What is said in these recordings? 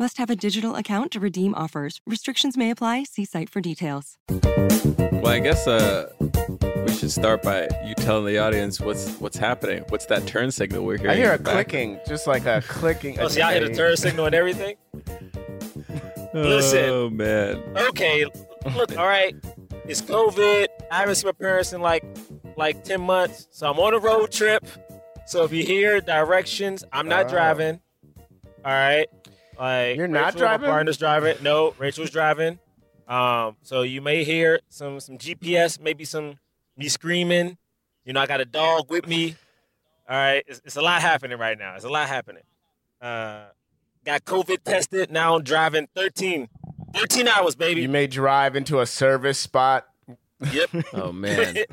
Must have a digital account to redeem offers. Restrictions may apply. See site for details. Well, I guess uh, we should start by you telling the audience what's what's happening. What's that turn signal we're hearing? I hear a back? clicking, just like a clicking. Oh, see, I hit a turn signal and everything. Listen. Oh man. Okay, look, all right. It's COVID. I haven't seen my parents in like like ten months, so I'm on a road trip. So if you hear directions, I'm not Oh. driving. All right. Like You're not Rachel, driving? My partner's driving. No, Rachel's driving. Um, so you may hear some some GPS, maybe some me screaming. You know, I got a dog with me. All right, it's, it's a lot happening right now. It's a lot happening. Uh, got COVID tested. Now I'm driving 13, 13 hours, baby. You may drive into a service spot. Yep. Oh man.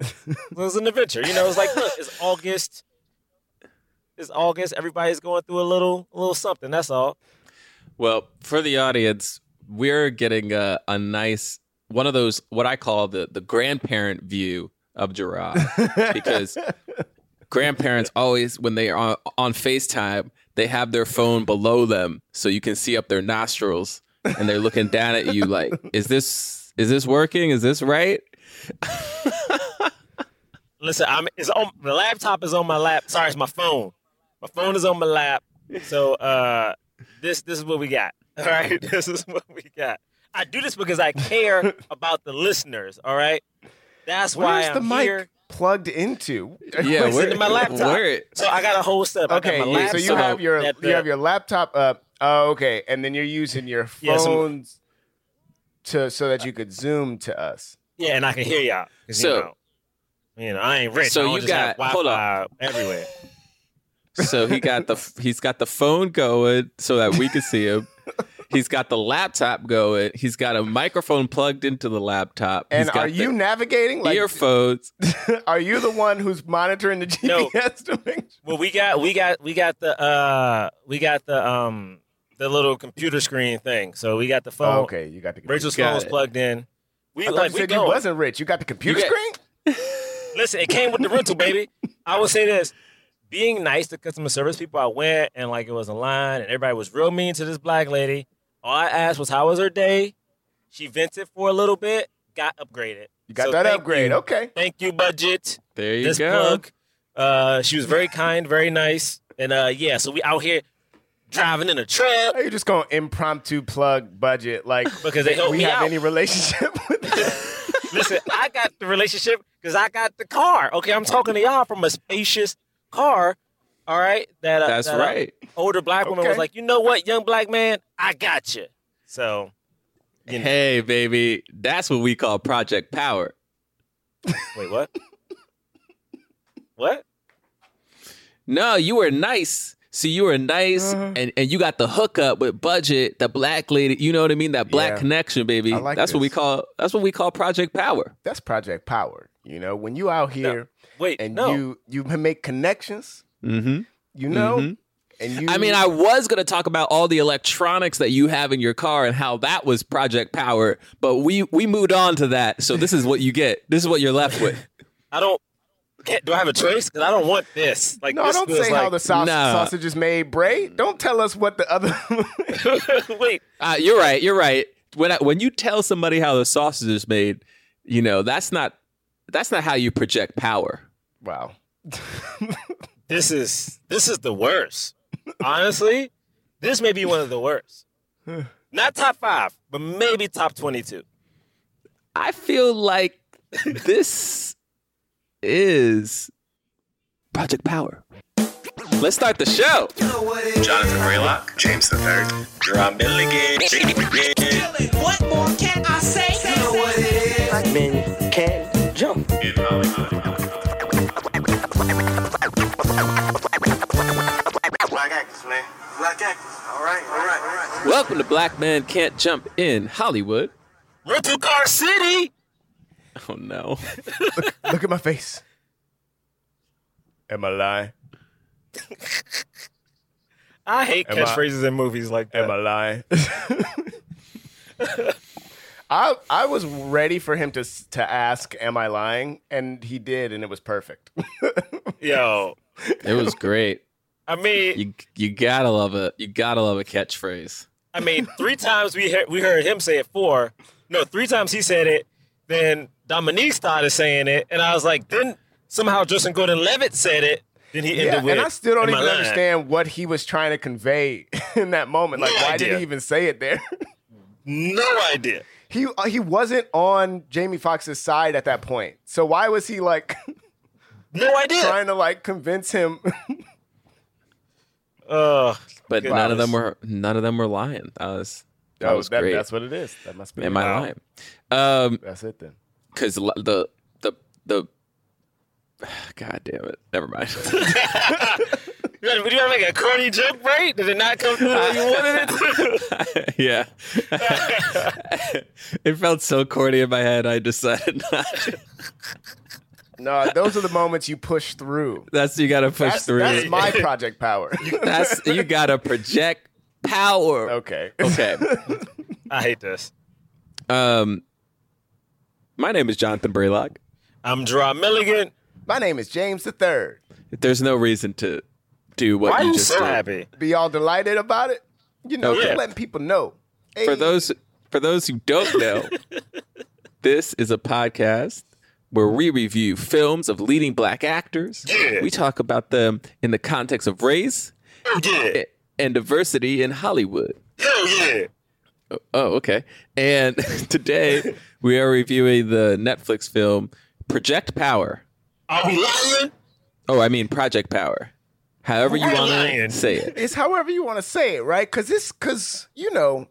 it was an adventure. You know, it's like, look, it's August. It's August. Everybody's going through a little, a little something. That's all. Well, for the audience, we're getting a, a nice one of those what I call the the grandparent view of Jerah because grandparents always when they are on, on FaceTime, they have their phone below them so you can see up their nostrils and they're looking down at you like, is this is this working? Is this right? Listen, I'm. It's on. The laptop is on my lap. Sorry, it's my phone. My phone is on my lap. So, uh, this this is what we got. All right, this is what we got. I do this because I care about the listeners. All right, that's why Where's the I'm mic here. plugged into? Yeah, It's where, in my laptop. where- So I got a whole setup. I Okay, got my yeah, laptop. so you have your that you have your laptop up. Oh, okay, and then you're using your Yeah, so- phones to so that you could zoom to us. Yeah, and I can hear y'all. 'Cause, So- you know, you know, I ain't rich. So I don't you just have got- hold Wi-Fi everywhere. So he got the he's got the phone going so that we can see him. He's got the laptop going. He's got a microphone plugged into the laptop. And He's got are you the navigating? Like, earphones? are you the one who's monitoring the No. GPS to make Well, we got we got we got the uh we got the um the little computer screen thing. So we got the phone. Oh, okay, you got the computer. Rachel's Got phone's it. plugged in. We I thought like you we said you wasn't rich. You got the computer got- screen? Listen, it came with the rental, baby. I will say this. Being nice to customer service people, I went and like it was a line and everybody was real mean to this black lady. All I asked was how was her day? She vented for a little bit, got upgraded. You got So that upgrade. you. Okay. Thank you, budget. There you this go. plug. Uh, she was very kind, very nice, and uh, yeah. So we out here driving in a truck Are you just going to impromptu plug budget like because they we have out. any relationship with it? Listen, I got the relationship because I got the car. Okay, I'm talking to y'all from a spacious car. All right, that uh, That's that, uh, right. older black woman Okay. was like, you know what, young black man, I got you. So you know- Hey, baby, that's what we call Project Power. wait, what? what? No, you were nice. See, you were nice, Uh-huh. and, and you got the hookup with budget, the black lady. You know what I mean? That black Yeah. connection, baby. I like that's what we call. That's what we call Project Power. That's Project Power. You know, when you out here Wait, and no. you you make connections, Mm-hmm. you know, Mhm. and you I mean, I was going to talk about all the electronics that you have in your car and how that was Project Power, but we we moved on to that. So this is what you get. This is what you're left with. I don't. Can't, do I have a choice? Because I don't want this. Like, No, this don't feels say how the saus- Nah. sausage is made, Bray. Don't tell us what the other Wait, Uh, you're right. You're right. When I, when you tell somebody how the sausage is made, you know that's not that's not how you project power. Wow. this is this is the worst. Honestly, this may be one of the worst. Not top five, but maybe top twenty-two. I feel like this is Project Power. Let's start the show. Jonathan Braylock, James the Third, Jerah Milligan. What more can I say? You know what it is. Black men can jump. Black actors, man. Black actors. All right, all right, all right. Welcome to Black Man Can't Jump in Hollywood. Rental Car City. Oh no. Look at my face. Am I lying? I hate Am I- catchphrases in movies like that. Am I lying? I I was ready for him to to ask, "Am I lying?" and he did, and it was perfect. Yo, It was great. I mean, You you gotta love it. You gotta love a catchphrase. I mean, three times we heard, we heard him say it. Four, no, three times he said it. Then Dominique started saying it, and I was like, then somehow Justin Gordon-Levitt said it. Then he ended yeah, with, and I still don't even lying?" understand what he was trying to convey in that moment. Like, No why did he even say it there? No idea. He uh, he wasn't on Jamie Foxx's side at that point. So why was he like No idea. trying to like convince him? Uh, But Good. none of them were none of them were lying. That was that Oh, was great. That's what it is. That must be. Am. I lying? Um, That's it then. because the the the God damn it. Never mind. you gotta, you gotta make a corny joke, right? Did it not come through the way you wanted it to? yeah. it felt so corny in my head. I decided not. to. No, those are the moments you push through. That's you got to push That's, through. that's my project power. That's you got to project power. okay. Okay. I hate this. Um, my name is Jonathan Braylock. I'm Jerah Milligan. My name is James the Third. There's no reason to do what Why you just so did. happy? Be all delighted about it. You know, Okay. just letting people know. For those for those who don't know, this is a podcast where we review films of leading black actors. Yeah. We talk about them in the context of race yeah. and diversity in Hollywood. Hell yeah. Oh, oh okay. And today we are reviewing the Netflix film Project Power. Are we lying? Oh, I mean Project Power. However you want to say it. it's however you want to say it, right? Because it's because you know,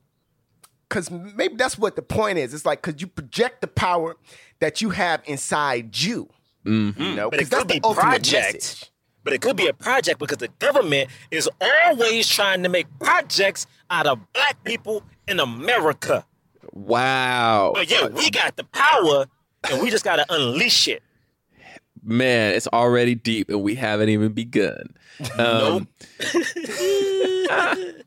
because maybe that's what the point is. It's like because you project the power that you have inside you. Mm-hmm. You know, But it because that's could the be ultimate project. message. But it could be a project because the government is always trying to make projects out of black people in America. Wow. But yeah, we got the power and we just got to unleash it. Man, it's already deep and we haven't even begun. Um,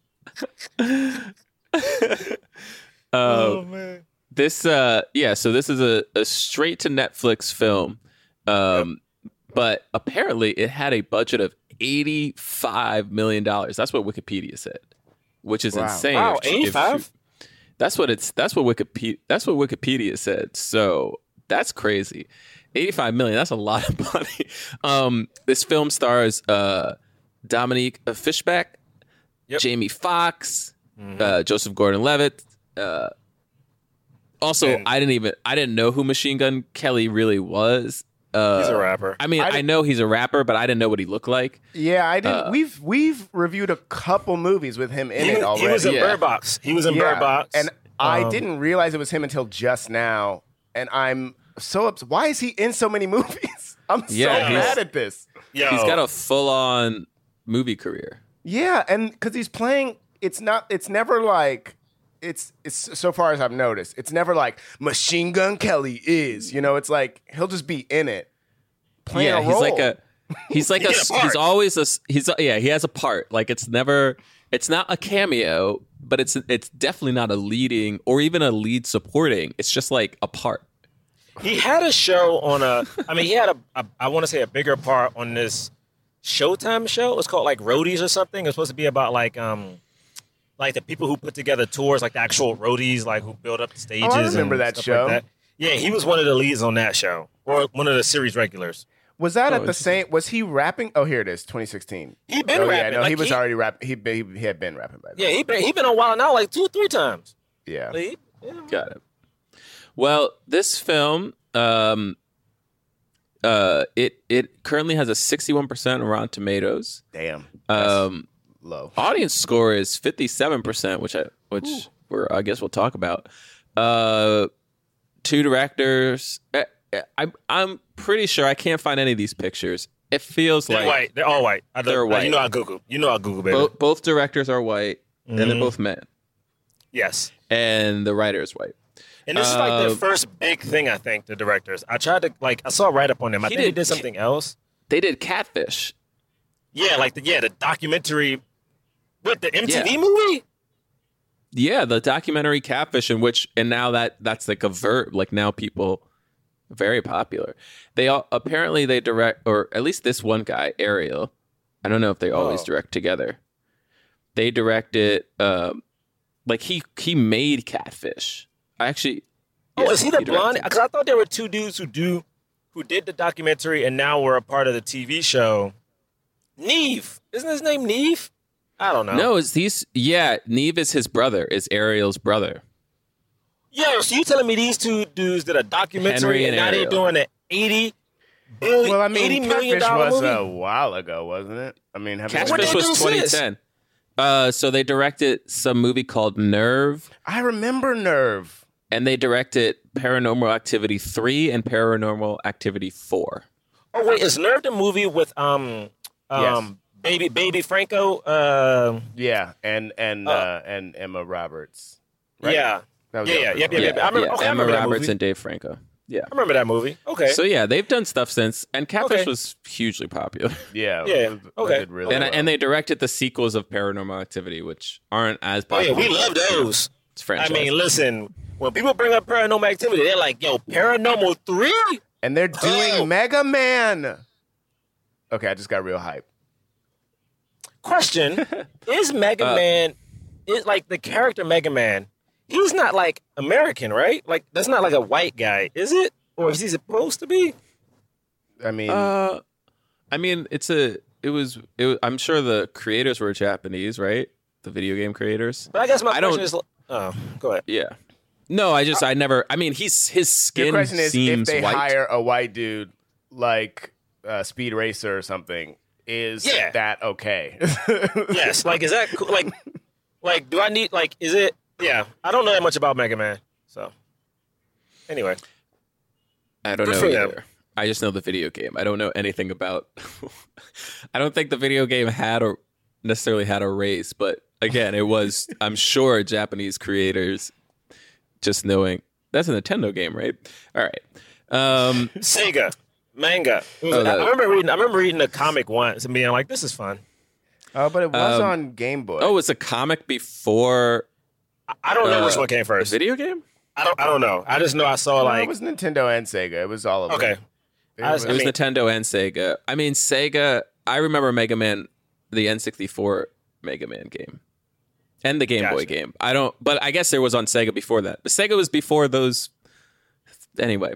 Oh, uh, man. this uh yeah, so this is a, a straight to Netflix film. Um but apparently it had a budget of 85 million dollars. That's what Wikipedia said, which is Wow. insane. Wow, If- if 85? you- That's what it's that's what Wikipedia that's what Wikipedia said. So, that's crazy. 85 million, that's a lot of money. Um this film stars uh Dominique Fishback, Yep. Jamie Foxx, uh, Joseph Gordon-Levitt. Uh, also, Man. I didn't even I didn't know who Machine Gun Kelly really was. Uh, He's a rapper. I mean, I I, know he's a rapper, but I didn't know what he looked like. Yeah, I didn't. Uh, we've we've reviewed a couple movies with him in He, it already. he was in Yeah. Bird Box. He was in Yeah, Bird Box. and I Um, didn't realize it was him until just now, and I'm so upset. Why is he in so many movies? I'm so Yeah, he's- mad at this. Yo, He's got a full-on movie career. Yeah, and because he's playing, it's not. It's never like. It's it's so far as I've noticed, it's never like Machine Gun Kelly is. You know, it's like he'll just be in it, playing yeah, a he's like a he's like He a a he's always a he's a, yeah he has a part. Like it's never it's not a cameo, but it's it's definitely not a leading or even a lead supporting. It's just like a part. He had a show on a. I mean, he had a. a I want to say a bigger part on this Showtime show. It was called like Roadies or something. It's supposed to be about like um, like the people who put together tours, like the actual roadies, like who build up the stages. I remember and that stuff show. Like that. Yeah, he was one of the leads on that show, or one of the series regulars. was that Oh, at the same? Was he rapping? Oh, here it is, 2016. He been oh yeah, no, Like, he was he- already rapping. He, he he had been rapping by then. Yeah, he been he been on Wild 'N Out like two or three times. yeah. Like, he- yeah. Got it. Well, this film, um, uh, it it currently has a sixty-one percent Rotten Tomatoes. Damn. Um, low. audience score is fifty-seven percent, which I which we're I guess we'll talk about. Uh, two directors. I, I I'm pretty sure I can't find any of these pictures. It feels They're like white. They're all white. I They're white. You know I Google. You know I Google, baby. both both directors are white and they're Mhm. both men. Yes. and the writer is white. And this is like their Uh, first big thing, I think, the directors. I tried to like I saw a write up on them. I He think they did- did something else. They did Catfish. Yeah, like the yeah, the documentary with the MTV Yeah. movie. Yeah, the documentary Catfish, in which and now that that's like a verb. Like now people very popular. They all apparently they direct, or at least this one guy, Ariel. I don't know if they always Oh. direct together. They directed, um, like he he made Catfish. I actually. Oh, yeah, is he the directed blonde? Because I thought there were two dudes who do who did the documentary and now were a part of the TV show. Nev, isn't his name Nev? I don't know. No, is these? Yeah, Nev is his brother. Is Ariel's brother. Yeah, so you telling me these two dudes did a documentary Henry and, and now they're doing an eighty billion, Well, I mean, eighty million Catfish was movie? a while ago, wasn't it? I mean, have you What Catfish they was 2010. Uh, so they directed some movie called Nerve, I remember Nerve. And they directed Paranormal Activity three and Paranormal Activity four. Oh wait, is Nerve the movie with um um baby baby Franco? Uh, Yeah, and and Oh. uh, and Emma Roberts. Right? Yeah, That was yeah, the yeah, first yep, one. yep, yep. I remember, okay, I Emma remember Roberts and Dave Franco. Yeah. I remember that movie. Okay, So yeah, they've done stuff since, and Catfish Okay. was hugely popular. Yeah, Yeah, it was- it okay. did really and well. and they directed the sequels of Paranormal Activity, which aren't as oh yeah, popular. we love those. It's franchise. I mean, listen, when people bring up Paranormal Activity, they're like, "Yo, Paranormal 3? and they're doing Oh. Mega Man. Okay, I just got real hype. Question: Is Mega Uh, Man is like the character Mega Man? He's not like American, right? Like that's not like a white guy, is it? Or is he supposed to be? I mean, Uh, I mean, it's a. It was. It was, I'm sure the creators were Japanese, right? The video game creators. But I guess my I question don't- is, oh, go ahead. Yeah. No, I just I never. I mean, he's his skin. your skin question is if seems they white. hire a white dude like uh, Speed Racer or something, is Yeah. that okay? Yes, like is that cool? like, like do I need like is it? Yeah, I don't know that much about Mega Man, so anyway. I don't Good know for either. I just know the video game. I don't know anything about. I don't think the video game had or necessarily had a race, but again, it was. I'm sure Japanese creators just knowing that's a Nintendo game, right? All right. Um, Sega manga. Oh, I- that- I remember reading. I remember reading the comic once and being like, "This is fun." oh, but it was Um, on Game Boy. oh, it's a comic before I, I don't know Uh, which one came first. video game. I don't. I don't know. I just know I saw No, like. it was Nintendo and Sega. It was all of okay. them. It I was- It was mean- Nintendo and Sega. I mean, Sega. I remember Mega Man, the N64 Mega Man game, and the Game Boy game. I don't, but I guess there was on Sega before that. But Sega was before those. Anyway,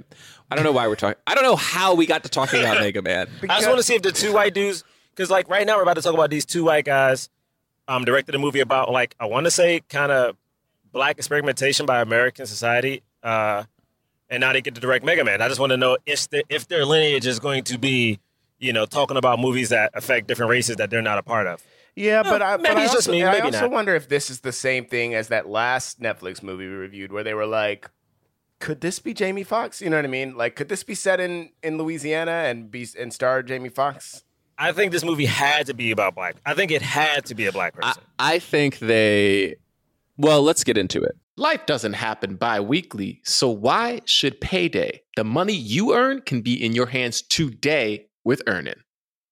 I don't know why we're talking. I don't know how we got to talking about Mega Man. I just want to see if the two white dudes, because like right now we're about to talk about these two white guys, um, directed a movie about like I want to say kind of black experimentation by American society, uh, and now they get to direct Mega Man. I just want to know if the, if their lineage is going to be, you know, talking about movies that affect different races that they're not a part of. Yeah, but I, maybe but I it's just also, me, I also not. wonder if this is the same thing as that last Netflix movie we reviewed, where they were like, "Could this be Jamie Foxx?" You know what I mean? Like, could this be set in in Louisiana and be and star Jamie Foxx? I think this movie had to be about black. I think it had to be a black I, person. I think they. Well, let's get into it. Life doesn't happen bi weekly, so why should payday? The money you earn can be in your hands today with Earnin.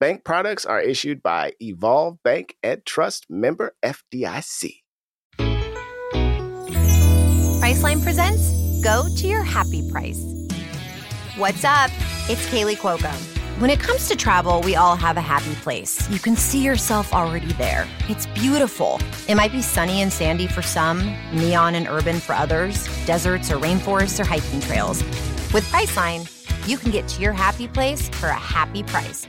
Bank products are issued by Evolve Bank and Trust member FDIC. Priceline presents Go to Your Happy Price. What's up? It's Kaley Cuoco. When it comes to travel, we all have a happy place. You can see yourself already there. It's beautiful. It might be sunny and sandy for some, neon and urban for others, deserts or rainforests or hiking trails. With Priceline, you can get to your happy place for a happy price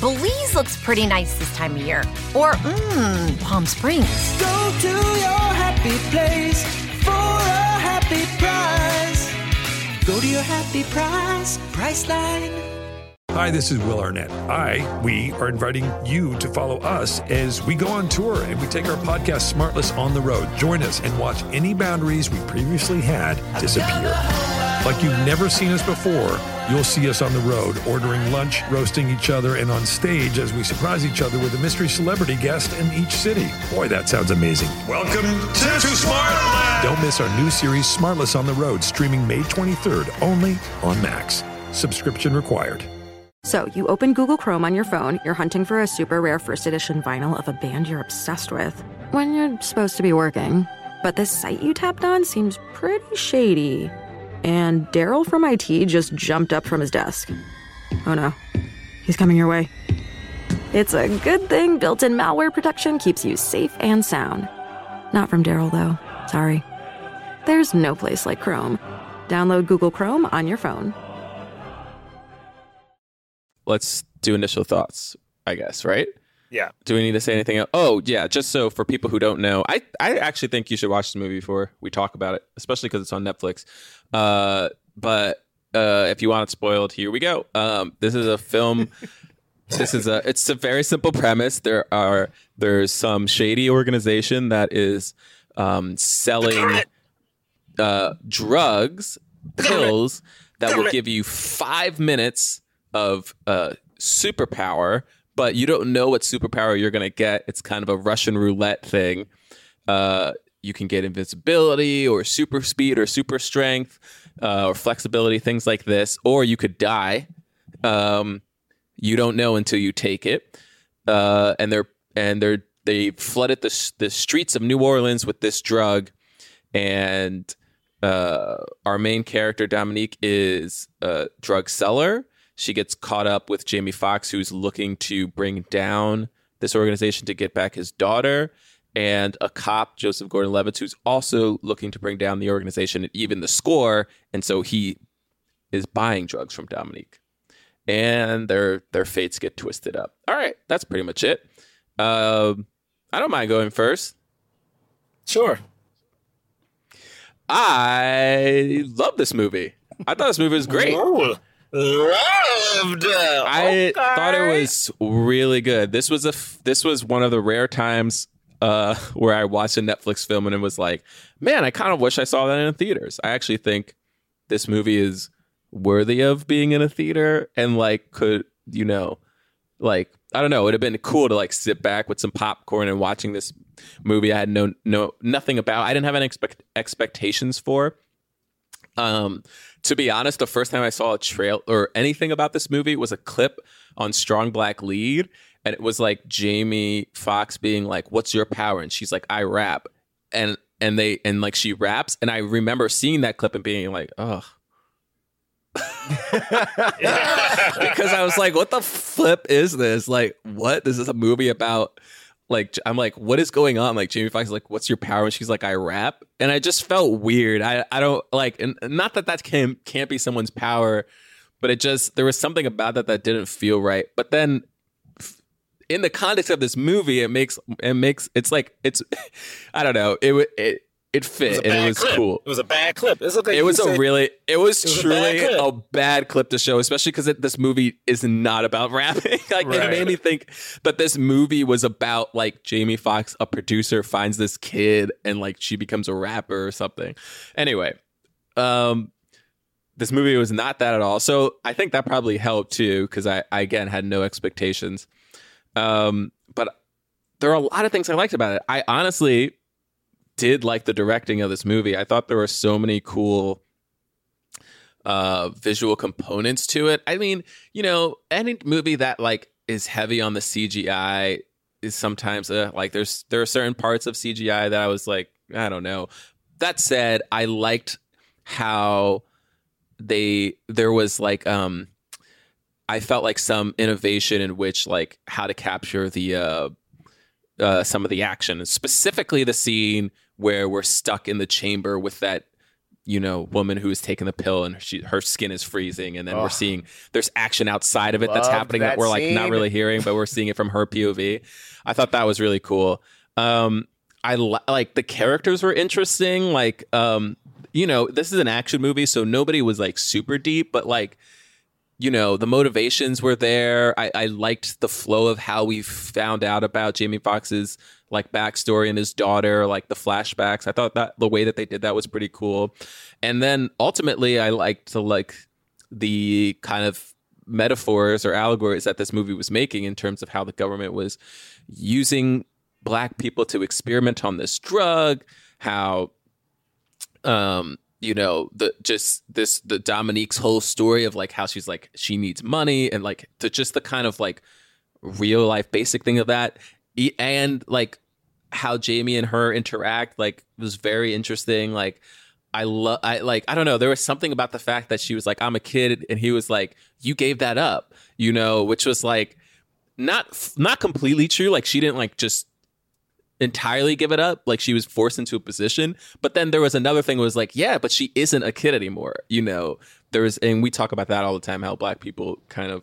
Belize looks pretty nice this time of year. Or, mmm, Palm Springs. Go to your happy place for a happy price. Go to your happy price, Priceline. Hi, this is Will Arnett. I, we are inviting you to follow us as we go on tour and we take our podcast Smartless on the road. Join us and watch any boundaries we previously had disappear. Like you've never seen us before, you'll see us on the road, ordering lunch, roasting each other, and on stage as we surprise each other with a mystery celebrity guest in each city. Boy, that sounds amazing. Welcome to, Smartland! Don't miss our new series, Smartless on the Road, streaming May 23rd only on Max. Subscription required. So, you open Google Chrome on your phone, you're hunting for a super rare first edition vinyl of a band you're obsessed with, when you're supposed to be working. But this site you tapped on seems pretty shady. And Daryl from IT just jumped up from his desk. Oh no, he's coming your way. It's a good thing built in malware protection keeps you safe and sound. Not from Daryl, though. Sorry. There's no place like Chrome. Download Google Chrome on your phone. Let's do initial thoughts, I guess, right? Yeah. Do we need to say anything else? Oh, yeah. Just so for people who don't know, I, I actually think you should watch the movie before we talk about it, especially because it's on Netflix. Uh, but uh, if you want it spoiled, here we go. Um, this is a film. this is a. It's a very simple premise. There are there's some shady organization that is um, selling uh, drugs, pills that will give you five minutes of uh, superpower, but you don't know what superpower you're going to get. It's kind of a Russian roulette thing. Uh, you can get invisibility or super speed or super strength uh, or flexibility, things like this, or you could die. Um, you don't know until you take it. Uh, and they're and they're they flooded the the streets of New Orleans with this drug, and uh, our main character Dominique is a drug seller. She gets caught up with Jamie Foxx, who's looking to bring down this organization to get back his daughter, and a cop, Joseph Gordon-Levitt, who's also looking to bring down the organization and even the score. And so he is buying drugs from Dominique, and their their fates get twisted up. All right, that's pretty much it. Um, I don't mind going first. Sure. I love this movie. I thought this movie was great. Loved. I thought it was really good. This was a f- this was one of the rare times uh, where I watched a Netflix film and it was like, man, I kind of wish I saw that in theaters. I actually think this movie is worthy of being in a theater and like could you know like I don't know, it'd have been cool to like sit back with some popcorn and watching this movie I had no no nothing about. I didn't have any expect, expectations for. Um, to be honest, the first time I saw a trail or anything about this movie was a clip on Strong Black Lead, and it was like Jamie Foxx being like, "What's your power?" and she's like, "I rap," and and they and like she raps, and I remember seeing that clip and being like, "Ugh." because I was like, what the flip is this? Like, what? This is a movie about like I'm like, what is going on? Like Jamie Foxx is like, what's your power? And she's like, I rap. And I just felt weird. I I don't like and not that that can can't be someone's power, but it just there was something about that that didn't feel right. But then in the context of this movie, it makes it makes it's like it's I don't know it it it fit It was and it was clip. cool. It was a bad clip. It's okay. It was a really, it was, it was a truly bad a bad, clip to show, especially because this movie is not about rapping. like it made me think that this movie was about like Jamie Foxx, a producer, finds this kid and like she becomes a rapper or something. Anyway, um, this movie was not that at all. So I think that probably helped too because I, I again had no expectations. Um, but there are a lot of things I liked about it. I honestly did like the directing of this movie. I thought there were so many cool uh visual components to it. I mean, you know, any movie that like is heavy on the CGI is sometimes uh, like there's there are certain parts of CGI that I was like, I don't know. That said, I liked how they there was like um I felt like some innovation in which like how to capture the uh uh, some of the action, specifically the scene where we're stuck in the chamber with that, you know, woman who is taking the pill and she her skin is freezing, and then we're seeing there's action outside of it that's happening that, that we're like not really hearing, but we're seeing it from her POV. I thought that was really cool. Um, I li- like the characters were interesting. Like, um, you know, this is an action movie, so nobody was like super deep, but like you know the motivations were there. I, I liked the flow of how we found out about jamie foxx's like backstory and his daughter like the flashbacks. I thought that the way that they did that was pretty cool. And then ultimately i liked the like the kind of metaphors or allegories that this movie was making in terms of how the government was using black people to experiment on this drug how um you know the just this the dominique's whole story of like how she's like she needs money and like the just the kind of like real life basic thing of that. And like how jamie and her interact like was very interesting. Like i love i like i don't know there was something about the fact that she was like i'm a kid and he was like you gave that up you know which was like not not completely true. Like she didn't like just entirely give it up. Like she was forced into a position. But then there was another thing was like yeah but she isn't a kid anymore you know? There's and we talk about that all the time how black people kind of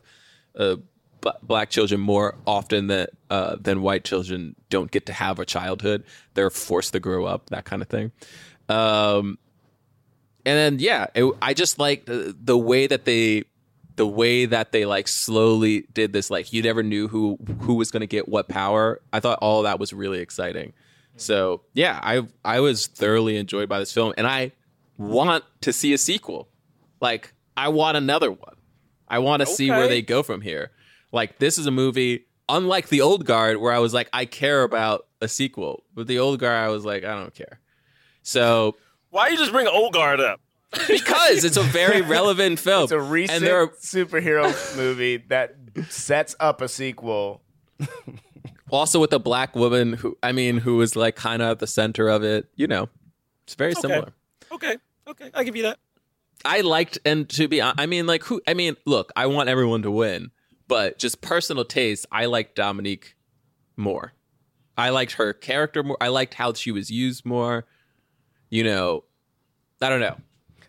uh b- black children more often than uh than white children don't get to have a childhood. They're forced to grow up that kind of thing. Um and then yeah it, i just like the, the way that they the way that they like slowly did this like you never knew who who was going to get what power. I thought all that was really exciting. Hmm. So yeah i i was thoroughly enjoyed by this film and i want to see a sequel. Like i want another one. I want to see where they go from here. Like this is a movie unlike the old guard where i was like i care about a sequel. But the old guard i was like i don't care. So Why you just bring old guard up? Because it's a very relevant film It's a recent and there are superhero movie that sets up a sequel. also with a black woman who I mean who was like kind of at the center of it. You know, it's very Okay. similar. Okay, okay, I'll give you that. I liked and to be hon- I mean like who I mean look I want everyone to win, but just personal taste I liked Dominique more. I liked her character more. I liked how she was used more. You know, I don't know.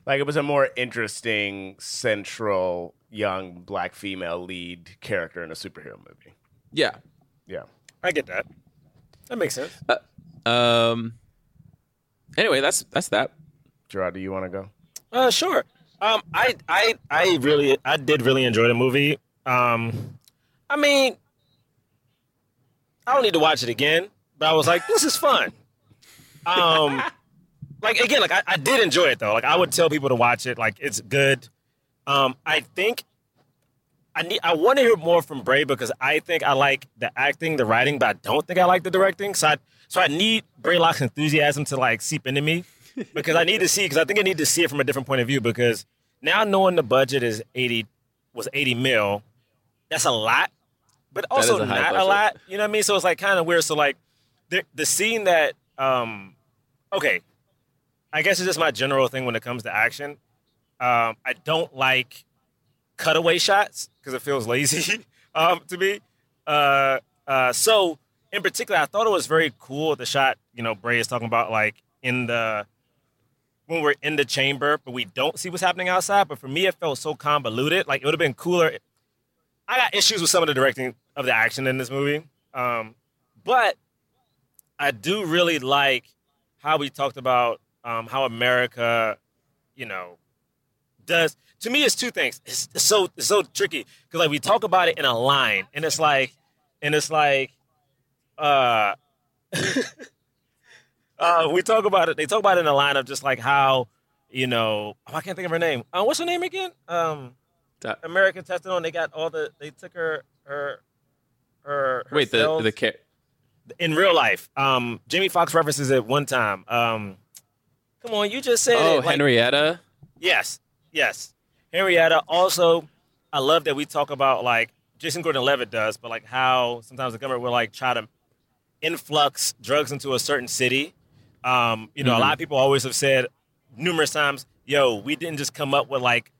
Like it was a more interesting central young black female lead character in a superhero movie. Yeah. Yeah. I get that. That makes sense. Um. Anyway, that's that's that. Jerah, do you want to go? Uh, sure. Um, I, I, I really, I did really enjoy the movie. Um, I mean, I don't need to watch it again, but I was like, this is fun. Um, like again, like I, I did enjoy it though. Like I would tell people to watch it. Like it's good. Um, I think I need, I want to hear more from Bray because I think I like the acting, the writing, but I don't think I like the directing. So I, so I need Braylock's enthusiasm to like seep into me because I need to see because I think I need to see it from a different point of view because now knowing the budget is 80 was 80 mil, that's a lot, but also a not a lot. You know what I mean? So it's like kind of weird. So like the the scene that um okay, I guess it's just my general thing when it comes to action. Um, I don't like cutaway shots because it feels lazy um, to me. Uh, uh, so in particular, I thought it was very cool the shot. You know, Bray is talking about like in the when we're in the chamber, but we don't see what's happening outside. But for me, it felt so convoluted. Like it would have been cooler. I got issues with some of the directing of the action in this movie. Um, but I do really like how we talked about um, how America, you know, does. To me, it's two things. It's, it's so it's so tricky because like we talk about it in a line, and it's like, and it's like, uh, uh, we talk about it. They talk about it in a line of just like how you know. Oh, I can't think of her name. Uh, what's her name again? Um, Da- American tested on. They got all the. They took her her her. her Wait, the cells the ca- in real life. Um, Jamie Foxx references it one time. Um, come on, you just said oh it. like- Henrietta. Yes, yes. Henrietta. Also, I love that we talk about like Jason Gordon-Levitt does, but like how sometimes the government will like try to influx drugs into a certain city. Um, you know, a lot of people always have said numerous times, "Yo, we didn't just come up with like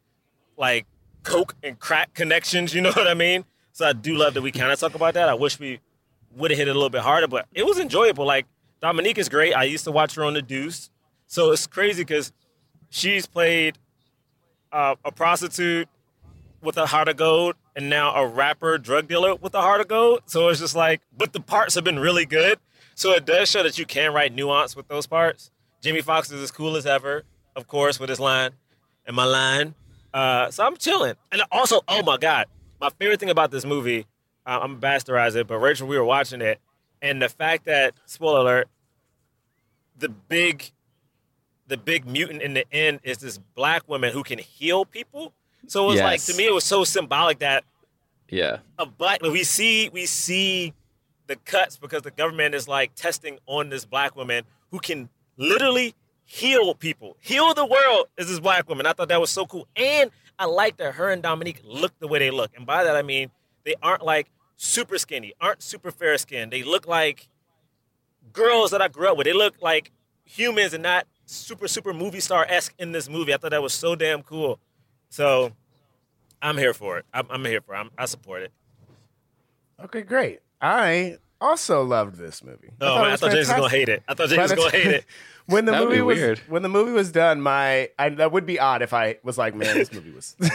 like coke and crack connections." You know what I mean? So I do love that we kind of talk about that. I wish we would have hit it a little bit harder, but it was enjoyable. Like Dominique is great. I used to watch her on The Deuce, so it's crazy because she's played uh, a prostitute with a heart of gold and now a rapper drug dealer with a heart of gold. So it's just like, but the parts have been really good. So it does show that you can write nuance with those parts. Jimmy Fox is as cool as ever, of course, with his line and my line. Uh, so I'm chilling. And also, oh my God, my favorite thing about this movie, uh, I'm bastardize it, but Rachel, we were watching it, and the fact that, spoiler alert, the big the big mutant in the end is this black woman who can heal people. So it was like to me it was so symbolic that Yeah. a black we see we see the cuts because the government is like testing on this black woman who can literally heal people. Heal the world is this black woman. I thought that was so cool. And I like that her and Dominique look the way they look. And by that I mean they aren't like super skinny, aren't super fair skinned. They look like girls that I grew up with. They look like humans and not super, super movie star esque in this movie. I thought that was so damn cool. So I'm here for it. I'm, I'm here for it. I'm, I support it. Okay, great. I also loved this movie. Oh, man, I thought Jason was gonna hate it. I thought Jason By was gonna ti- hate it. when the That'd movie was weird. when the movie was done, my I, that would be odd if I was like, man, this movie was.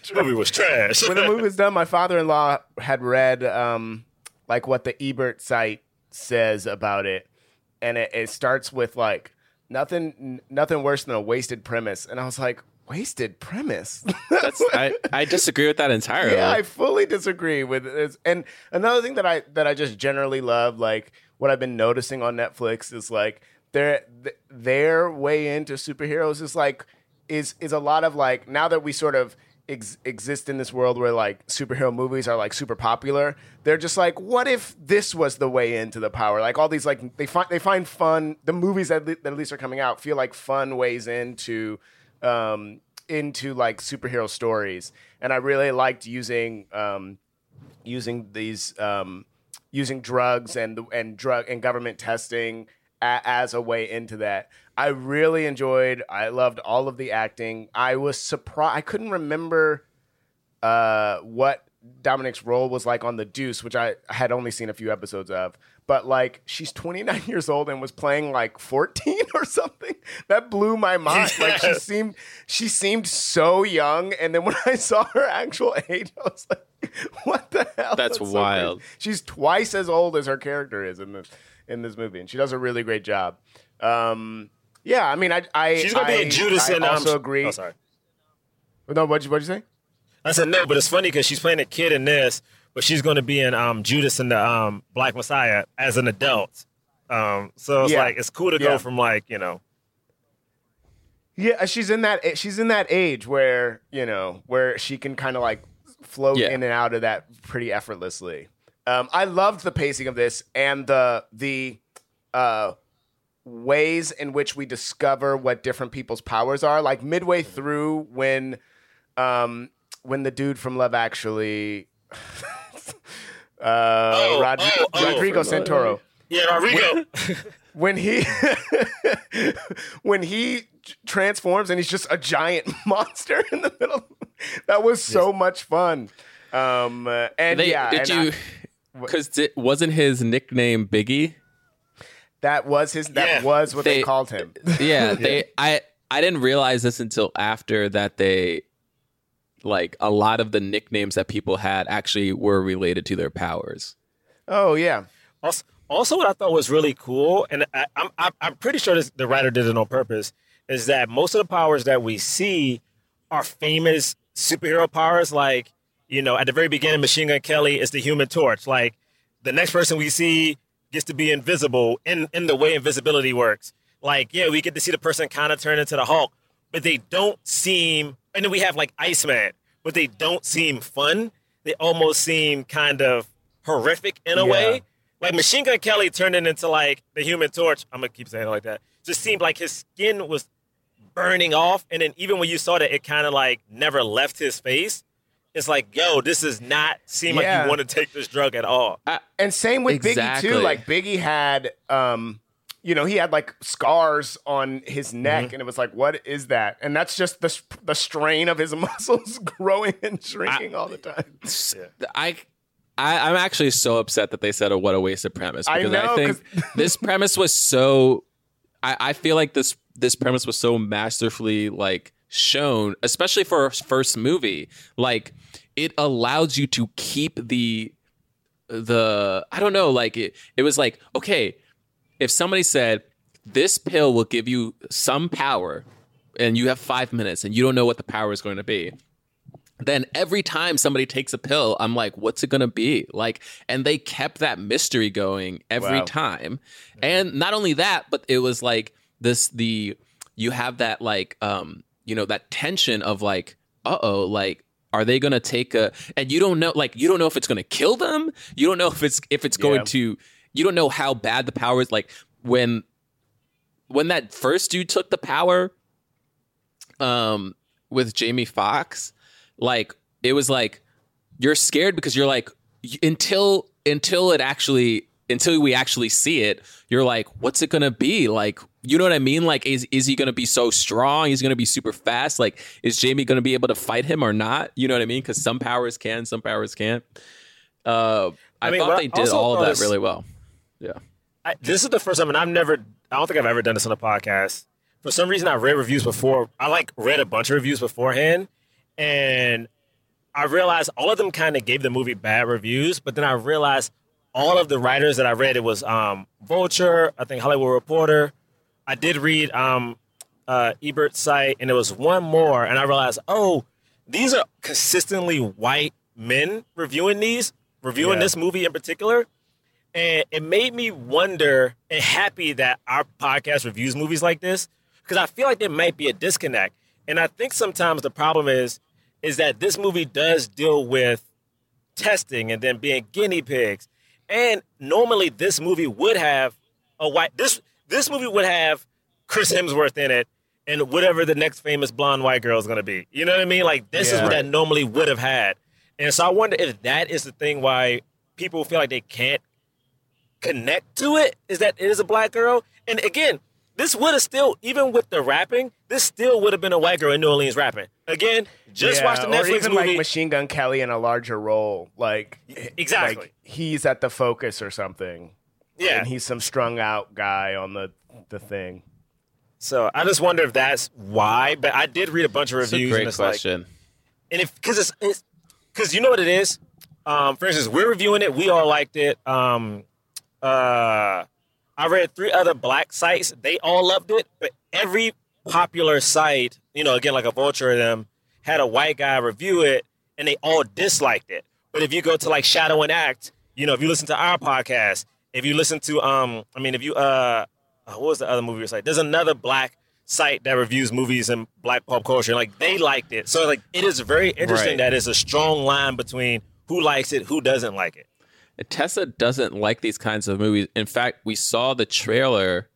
This movie was trash. when the movie was done, my father-in-law had read um, like what the Ebert site says about it, and it, it starts with like nothing, n- nothing worse than a wasted premise, and I was like, wasted premise. That's I, I disagree with that entirely. Yeah, I fully disagree with this. And another thing that I that I just generally love, like what I've been noticing on Netflix, is like their their way into superheroes is like is is a lot of like now that we sort of ex- exist in this world where like superhero movies are like super popular. They're just like, what if this was the way into the power? Like all these like they find they find fun. The movies that, le- that at least are coming out feel like fun ways into um, into like superhero stories, and I really liked using um, using these um, using drugs and and drug and government testing a, as a way into that. I really enjoyed. I loved all of the acting. I was surprised. I couldn't remember uh, what Dominique's role was like on The Deuce, which I had only seen a few episodes of. But like, she's 29 years old and was playing like 14 or something. That blew my mind. Like, she seemed she seemed so young. And then when I saw her actual age, I was like, "What the hell?" That's so wild. crazy. She's twice as old as her character is in this in this movie, and she does a really great job. Um, yeah, I mean, I, I She's gonna be I- in Judas I and um, also agree. Oh, sorry. No, what'd you, what'd you say? I said no, but it's funny because she's playing a kid in this, but she's going to be in um, Judas and the um, Black Messiah as an adult. Um, so it's Yeah. like it's cool to Yeah. go from like you know Yeah, she's in that she's in that age where you know where she can kind of like float Yeah. in and out of that pretty effortlessly. Um, I loved the pacing of this and the the uh, ways in which we discover what different people's powers are. Like midway through, when um, when the dude from Love Actually, uh, Rodri- oh, oh. Rodrigo Santoro yeah Rodrigo. when he when he transforms and he's just a giant monster in the middle. That was so much fun. Um, and They, yeah, did and you? Because wasn't his nickname Biggie. That was his. That Yeah. was what they, They- called him. Yeah, they. I I didn't realize this until after that they like a lot of the nicknames that people had actually were related to their powers. Oh yeah. Also, also what I thought was really cool, and I, I'm I'm I'm pretty sure this, the writer did it on purpose, is that most of the powers that we see are famous superhero powers. Like you know, at the very beginning, Machine Gun Kelly is the Human Torch. Like the next person we see gets to be invisible in in the way invisibility works. Like yeah, we get to see the person kind of turn into the Hulk, but they don't seem. And then we have like Iceman, but they don't seem fun. They almost seem kind of horrific in a Yeah. way. Like Machine Gun Kelly turning into like the Human Torch. I'm gonna keep saying it like that. Just seemed like his skin was burning off, and then even when you saw that, it kind of like never left his face. It's like, yo, this does not seem like you want to take this drug at all. And same with Biggie too. Like Biggie had, um, you know, he had like scars on his neck, Mm-hmm. and it was like, what is that? And that's just the the strain of his muscles growing and shrinking all the time. I, I I'm actually so upset that they said, "Oh, what a waste of premise." I Because know, think this premise was so. I, I feel like this this premise was so masterfully like shown, especially for a first movie. Like it allows you to keep the the I don't know, like it. It was like okay, if somebody said this pill will give you some power, and you have five minutes, and you don't know what the power is going to be then every time somebody takes a pill, I'm like, what's it gonna be? Like, and they kept that mystery going every Wow. time. And not only that, but it was like this the you have that like um, you know, that tension of like, uh oh, like are they gonna take a and you don't know like you don't know if it's gonna kill them. You don't know if it's if it's going Yeah. to you don't know how bad the power is. Like when when that first dude took the power, um, with Jamie Foxx like it was like you're scared because you're like until until it actually until we actually see it, you're like, what's it gonna be? Like, you know what I mean? Like, is is he gonna be so strong? He's gonna be super fast. Like, is Jamie gonna be able to fight him or not? You know what I mean? Because some powers can, some powers can't. Uh, I, I mean, thought they I did all of that really well. Yeah. I, this is the first time, and I've never, I don't think I've ever done this on a podcast. For some reason, I read reviews before. I like read a bunch of reviews beforehand, and I realized all of them kind of gave the movie bad reviews. But then I realized all of the writers that I read, it was um, Vulture, I think Hollywood Reporter. I did read um, uh, Ebert's site, and there was one more, and I realized, oh, these are consistently white men reviewing these, reviewing Yeah. this movie in particular. And it made me wonder and happy that our podcast reviews movies like this because I feel like there might be a disconnect. And I think sometimes the problem is is that this movie does deal with testing and then being guinea pigs. And normally this movie would have a white this this movie would have Chris Hemsworth in it and whatever the next famous blonde white girl is going to be. You know what I mean? Like this is what that normally would have had. And so I wonder if that is the thing why people feel like they can't connect to it is that it is a black girl. And again, this would have still, even with the rapping, this still would have been a white girl in New Orleans rapping. Again, just Yeah, watch the or Netflix even movie. like Machine Gun Kelly in a larger role, like Exactly. like he's at the focus or something. Yeah. and he's some strung out guy on the the thing. so I just wonder if that's why. But I did read a bunch of That's a reviews. great and it's like, question. and if because it's because you know what it is. Um, for instance, we're reviewing it. We all liked it. Um, uh, I read three other black sites. They all loved it, but every popular site, you know, again like a Vulture, of them had a white guy review it, and they all disliked it. But if you go to like Shadow and Act, you know, if you listen to our podcast, if you listen to, um, I mean, if you, uh, uh, what was the other movie site? There's another black site that reviews movies and black pop culture. Like they liked it, so like it is very interesting Right. that it's a strong line between who likes it, who doesn't like it. Tessa doesn't like these kinds of movies. In fact, we saw the trailer.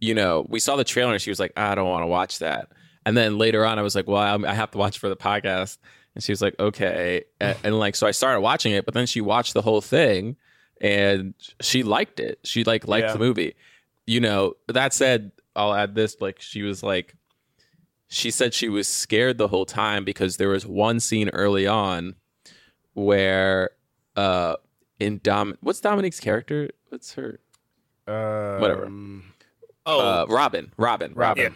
You know, we saw the trailer and she was like, "I don't want to watch that." And then later on, I was like, "Well, I'm, have to watch for the podcast." And she was like, "Okay," and, and like so, I started watching it, but then she watched the whole thing, and she liked it. She like liked Yeah. the movie. You know, that said, I'll add this: like she was like, she said she was scared the whole time because there was one scene early on where uh in Dom what's Dominique's character? What's her Um, whatever. Oh, Uh Robin. Robin. Robin.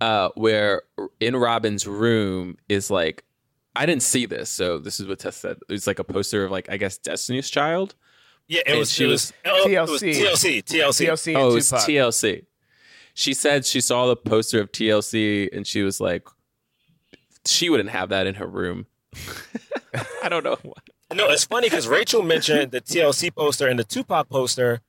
Uh where in Robin's room is like I didn't see this, so this is what Tess said. It's like a poster of like I guess Destiny's Child. Yeah, it And was. she it was- oh, it was TLC. TLC. TLC. TLC oh, and it's Tupac. TLC. She said she saw the poster of TLC and she was like, she wouldn't have that in her room. I don't know. No, it's funny because Rachel mentioned the TLC poster and the Tupac poster,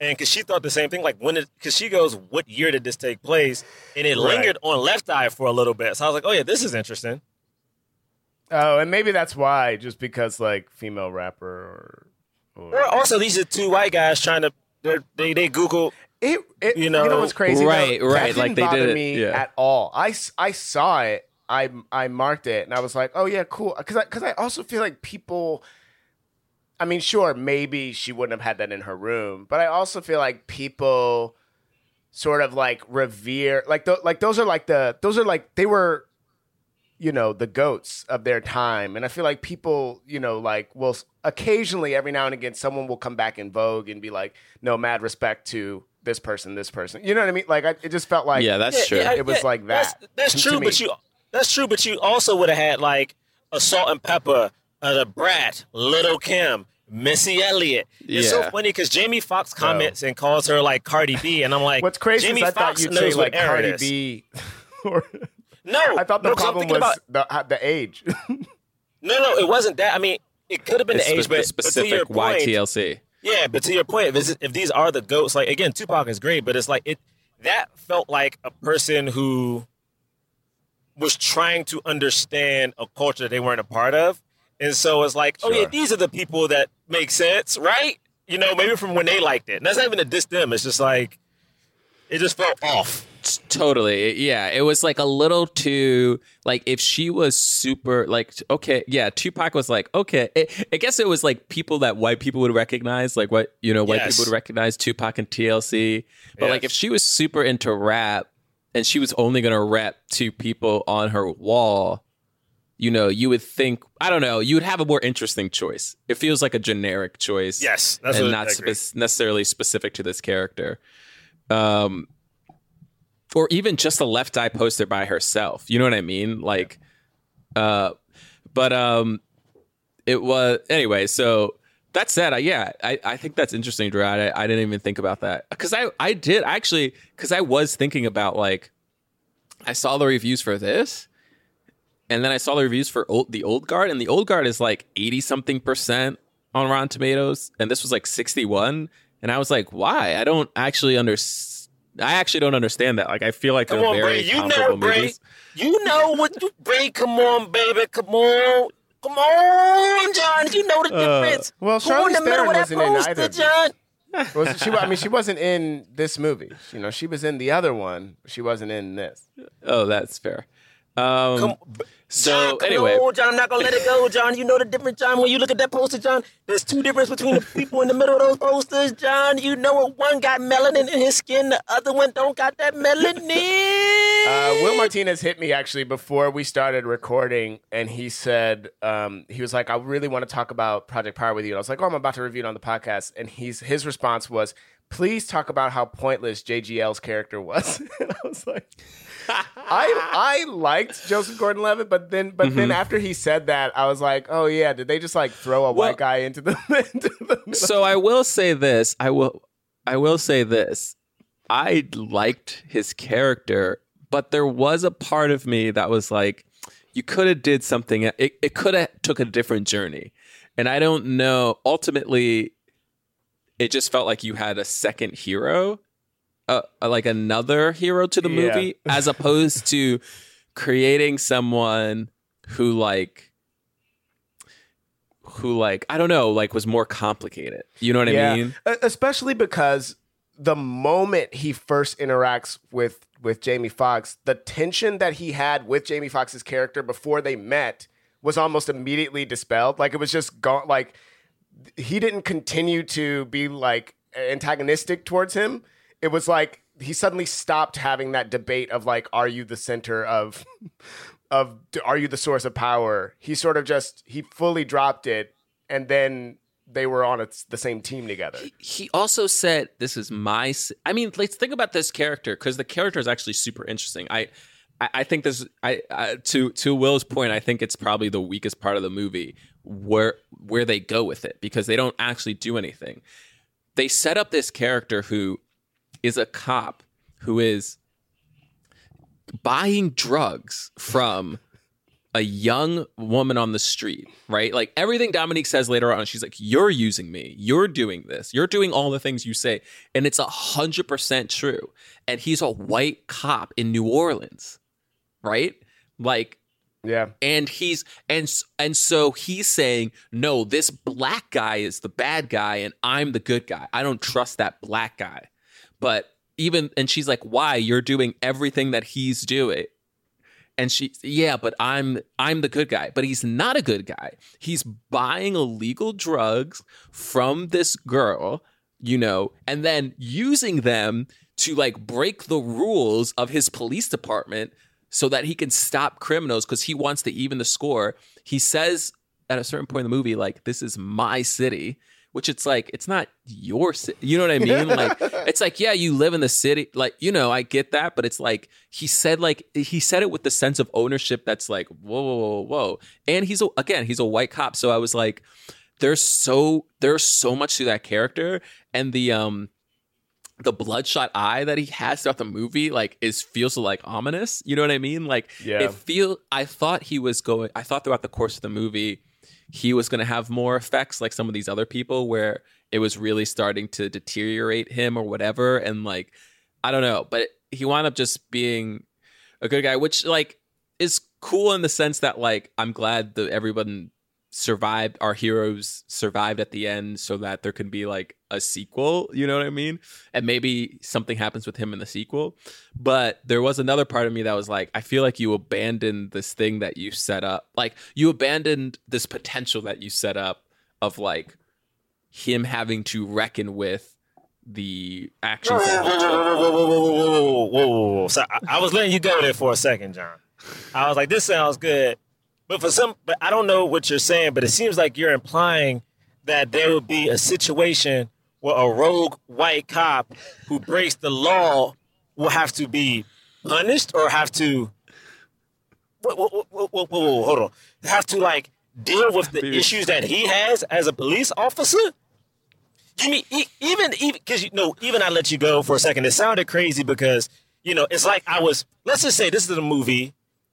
and because she thought the same thing. Like when it, because she goes, "What year did this take place?" And it Right. lingered on Left Eye for a little bit. So I was like, "Oh yeah, this is interesting." Oh, and maybe that's why, just because like female rapper or, or Or also, these are two white guys trying to they're- they they Google. it, it You you know, know, what's crazy? right, though? right, That like didn't they bother did it, me yeah. at all. I, I saw it. I I marked it, and I was like, oh yeah, cool. Because I, cause I also feel like people. I mean, sure, maybe she wouldn't have had that in her room, but I also feel like people sort of like revere like th- like those are like the those are like they were you know the goats of their time and i feel like people you know like will occasionally every now and again someone will come back in vogue and be like no mad respect to this person this person you know what i mean like I, it just felt like yeah, that's true. Yeah, it was yeah, like that that's to true, but you that's true, but you also would have had like a Salt-N-Pepa, uh, Da Brat, Little Kim. Missy Elliott. It's so funny because Jamie Foxx comments and calls her like Cardi B, and I'm like, what's crazy Jamie is i thought you'd knows say like cardi b or No, i thought the no, problem was about- the, uh, the age no, no, it wasn't that. I mean, it could have been It's the age, but, specific but to your why point, TLC. Yeah, but to your point, if, if these are the goats, like again, Tupac is great, but it's like it that felt like a person who was trying to understand a culture they weren't a part of, and so it's like, oh yeah, these are the people that make sense, right? You know, maybe from when they liked it. And that's not even a diss them. It's just like it just felt off. Totally. Yeah. It was like a little too like if she was super like okay, yeah, Tupac was like, okay. It, I guess it was like people that white people would recognize, like what you know, white Yes. people would recognize Tupac and TLC. But like if she was super into rap and she was only gonna rap to people on her wall, you know, you would think I don't know, you would have a more interesting choice. It feels like a generic choice. Yes, that's and not spe- necessarily specific to this character. Um, or even just a left eye poster by herself. You know what I mean? Like, uh, but um, it was anyway. So that said, I, yeah, I, I think that's interesting, Drew. I, I didn't even think about that because I I did actually because I was thinking about like I saw the reviews for this. And then I saw the reviews for old, the old guard, and the old guard is like eighty something percent on Rotten Tomatoes, and this was like sixty one. And I was like, why? I don't actually understand. I actually don't understand that. Like, I feel like they're on, very Bray. You comparable know, Bray. movies. You know what you Bray. Come on, baby. Come on. Come on, John. You know the Uh, difference. well, Who in Charlize the middle Theron of that wasn't in poster, either of John? Was she? I mean, she wasn't in this movie. You know, she was in the other one. She wasn't in this. Oh, that's fair. Um, Come, so John, come anyway, on, John. I'm not gonna let it go, John. You know the difference, John. When you look at that poster, John, there's two difference between the people in the middle of those posters, John. You know what? One got melanin in his skin, the other one don't got that melanin. Uh, Will Martinez hit me actually before we started recording, and he said um, he was like, "I really want to talk about Project Power with you." And I was like, "Oh, I'm about to review it on the podcast." And he's his response was, "Please talk about how pointless JGL's character was." and I was like, "I I liked Joseph Gordon-Levitt, but then but then after he said that, I was like, oh yeah, did they just like throw a Well- white guy into the?" into the so I will say this. I will. I will say this. I liked his character, but there was a part of me that was like, you could have did something. It, it could have took a different journey, and I don't know. Ultimately, it just felt like you had a second hero, uh, like another hero to the Yeah. movie, as opposed to creating someone who like who like I don't know, like was more complicated. You know what I mean? Especially because the moment he first interacts with with Jamie Foxx, the tension that he had with Jamie Foxx's character before they met was almost immediately dispelled. Like it was just gone. Like he didn't continue to be like antagonistic towards him. It was like he suddenly stopped having that debate of like, are you the center of of are you the source of power? He sort of just he fully dropped it, and then they were on its, the same team together. He also said, "This is my." s-" I mean, let's think about this character because the character is actually super interesting. I I, I think this. I, I to to Will's point. I think it's probably the weakest part of the movie where where they go with it because they don't actually do anything. They set up this character who is a cop who is buying drugs from a young woman on the street, right? Like everything Dominique says later on, she's like, You're using me. You're doing this. You're doing all the things you say. And it's a hundred percent true. And he's a white cop in New Orleans, right? Like, yeah. And he's and and so he's saying, "No, this black guy is the bad guy and I'm the good guy. I don't trust that black guy." But even and she's like, "Why? You're doing everything that he's doing." And she, yeah, but I'm I'm the good guy, but he's not a good guy. He's buying illegal drugs from this girl, you know, and then using them to like break the rules of his police department so that he can stop criminals because he wants to even the score. He says at a certain point in the movie, like, this is my city, which it's like, it's not your city. You know what I mean? like, it's like, yeah, you live in the city. Like, you know, I get that, but it's like, he said, like, he said it with the sense of ownership that's like, whoa, whoa, whoa, whoa. And he's, a, again, he's a white cop. So I was like, there's so, there's so much to that character. And the, um, the bloodshot eye that he has throughout the movie like is feels like ominous you know what i mean like Yeah. it feel i thought he was going i thought throughout the course of the movie he was going to have more effects like some of these other people where it was really starting to deteriorate him or whatever and like i don't know but he wound up just being a good guy which like is cool in the sense that like i'm glad that everyone survived our heroes survived at the end so that there can be like a sequel you know what i mean and maybe something happens with him in the sequel but there was another part of me that was like i feel like you abandoned this thing that you set up like you abandoned this potential that you set up of like him having to reckon with the actions Whoa, whoa, whoa, whoa, whoa. So I, I was letting you go there for a second, John. I was like, this sounds good. But for some, but I don't know what you're saying, but it seems like you're implying that there would be a situation where a rogue white cop who breaks the law will have to be punished or have to, whoa, whoa, whoa, whoa, whoa, hold on, have to like deal with the issues that he has as a police officer? You mean even even because you know even I let you go for a second. It sounded crazy because you know it's like I was. Let's just say this is a movie.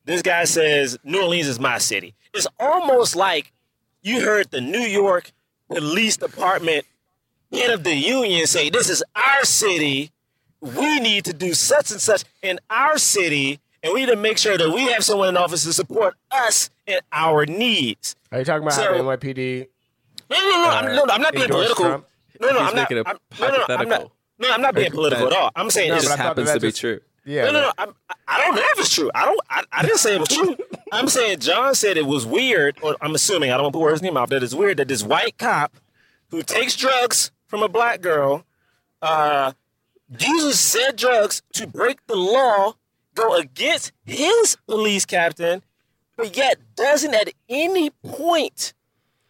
This guy says New Orleans is my city. It's almost like you heard the New York Police Department head of the union say, "This is our city. We need to do such and such in our city, and we need to make sure that we have someone in office to support us and our needs." Are you talking about So- how the NYPD? No, no, no, I'm, no, no, I'm not being political. Trump? No, no, He's I'm not. making a I'm, no, no, no, I'm not. No, I'm not being political at all. I'm saying it it's just but I thought that happens to be just- true Yeah. no, no, no. I'm, I don't know if it's true. I don't. I, I didn't say it was true. I'm saying John said it was weird, or I'm assuming I don't want to put words in your mouth. That it's weird that this white cop who takes drugs from a black girl, uh, uses said drugs to break the law, go against his police captain, but yet doesn't at any point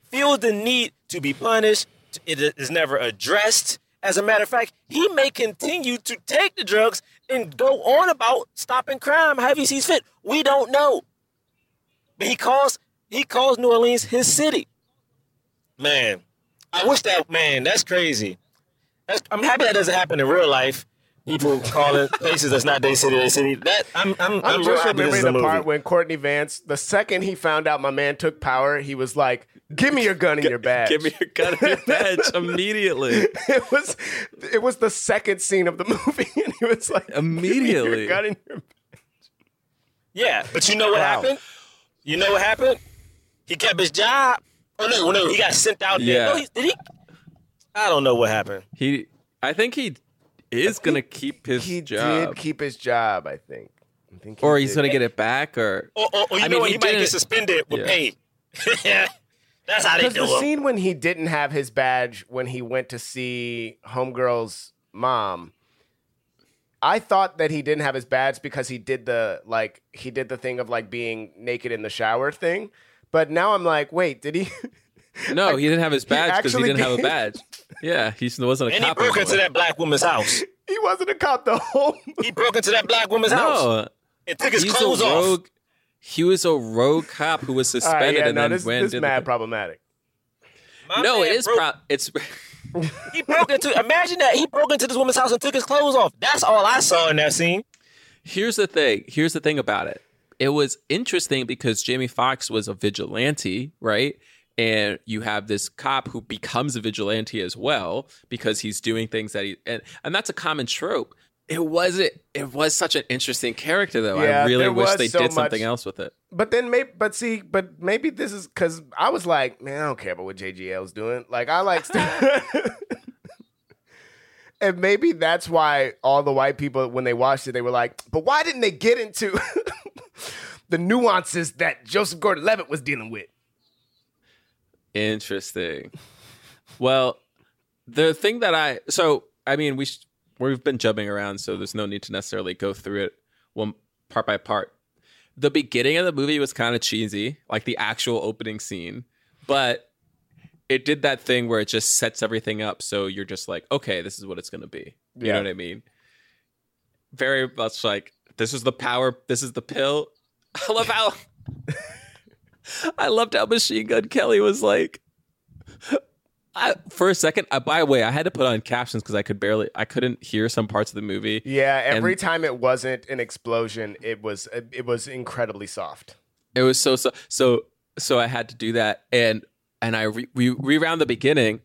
feel the need to be punished. It is never addressed. As a matter of fact, he may continue to take the drugs and go on about stopping crime however he sees fit. We don't know. But he calls he calls New Orleans his city. Man, I wish that man, that's crazy. That's, I'm happy that doesn't happen in real life. People calling places that's not their city, their city. That I'm I'm, I'm, I'm just remembering is a the part movie. when Courtney Vance, the second he found out my man took power, he was like, "Give me your gun and your badge." give me your gun and your badge immediately it was it was the second scene of the movie, and he was like, "Give me Immediately. your gun and your Yeah, but you know what Wow. happened? You know what happened? He kept his job. Oh no, no, he got sent out. there. Yeah. No, he, did he? I don't know what happened. he i think he is gonna keep his He job did keep his job, I think. I think he or he's did. gonna get it back or Or, or, or you I know mean, what? he He, might get suspended with Yeah. pay. That's how they Because do the it. scene when he didn't have his badge when he went to see Homegirl's mom, I thought that he didn't have his badge because he did the like he did the thing of like being naked in the shower thing. But now I'm like, wait, did he? no he didn't have his badge because he actually didn't have a badge yeah he wasn't a And he cop broke into that black woman's house. he wasn't a cop the whole. He broke into that black woman's house. no and took his He's clothes a off. Rogue. He was a rogue cop who was All right, suspended yeah, and no, then this, went this did mad the- problematic. My No, it is. broke- Pro- it's He broke into. Imagine that he broke into this woman's house and took his clothes off. That's all I saw in that scene. Here's the thing. Here's the thing about it. It was interesting because Jamie Foxx was a vigilante, right? And you have this cop who becomes a vigilante as well because he's doing things that he and and that's a common trope. It wasn't. It was such an interesting character, though. Yeah, I really wish they so did something much- else with it. But then maybe, but see, but maybe this is because I was like, man, I don't care about what JGL's doing. Like, I like, st- and maybe that's why all the white people, when they watched it, they were like, but why didn't they get into the nuances that Joseph Gordon-Levitt was dealing with? Interesting. Well, the thing that I so I mean we sh- we've been jumping around, so there's no need to necessarily go through it one part by part. The beginning of the movie was kind of cheesy, like the actual opening scene, but it did that thing where it just sets everything up, so you're just like, okay, this is what it's gonna be. You Yeah. know what I mean? Very much like this is the power, this is the pill. I love how I loved how Machine Gun Kelly was like, I, for a second. I, by the way, I had to put on captions because I could barely, I couldn't hear some parts of the movie. Yeah, every And- time it wasn't an explosion, it was it was incredibly soft. It was so so so so. I had to do that, and and I re, re, rewound the beginning,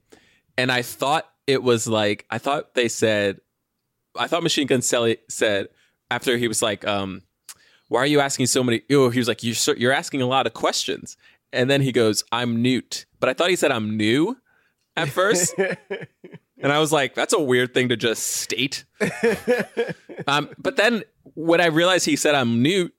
and I thought it was like I thought they said, I thought Machine Gun Kelly said after he was like, um, why are you asking so many? Oh, he was like, you're you're asking a lot of questions, and then he goes, I'm Newt, but I thought he said I'm new at first. And I was like, that's a weird thing to just state. um, but then when I realized he said I'm Newt,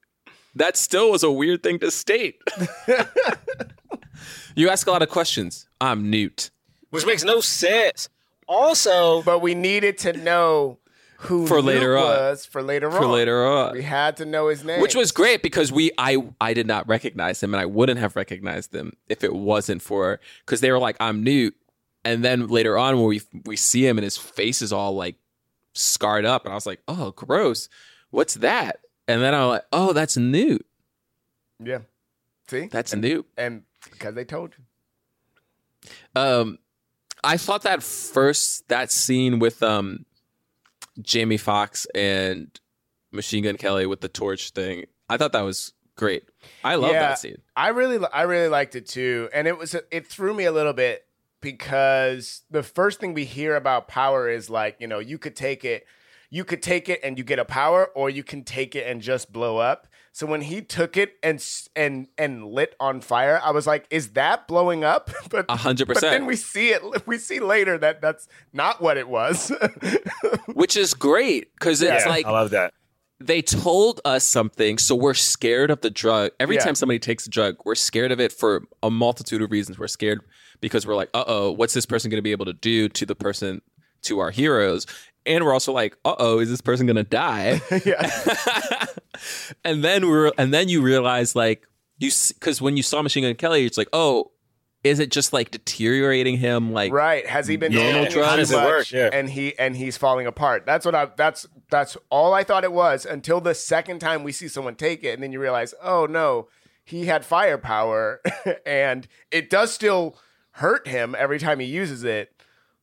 that still was a weird thing to state. you ask a lot of questions. I'm Newt. which makes no sense. Also, But we needed to know who For Luke later on. for later on. For later on. we had to know his name, Which was great because we I I did not recognize him and I wouldn't have recognized him if it wasn't for because they were like, I'm Newt. And then later on when we we see him and his face is all like scarred up, and I was like, oh gross. What's that? And then I'm like, oh, that's Newt. yeah. See, That's Newt. and because they told you. Um, I thought that first that scene with um Jamie Foxx and Machine Gun Kelly with the torch thing, I thought that was great. I love Yeah. that scene. I really, I really liked it too, and it was it threw me a little bit because the first thing we hear about power is like you know you could take it, you could take it and you get a power, or you can take it and just blow up. So when he took it and and and lit on fire, I was like, "Is that blowing up?" but A hundred But then we see it. We see later that that's not what it was. Which is great because it's yeah, like I love that. They told us something, so we're scared of the drug. Every Yeah. time somebody takes a drug, we're scared of it for a multitude of reasons. We're scared because we're like, uh oh, what's this person going to be able to do to the person, to our heroes? And we're also like, uh oh, is this person going to die? yeah, and then we're and then you realize like you because when you saw Machine Gun Kelly, it's like, oh, is it just like deteriorating him? Like, right. Has he been Yeah. taking How does it much work? Yeah. and he and he's falling apart? That's what I. That's that's all I thought it was until the second time we see someone take it, and then you realize, oh no, he had firepower, and it does still hurt him every time he uses it,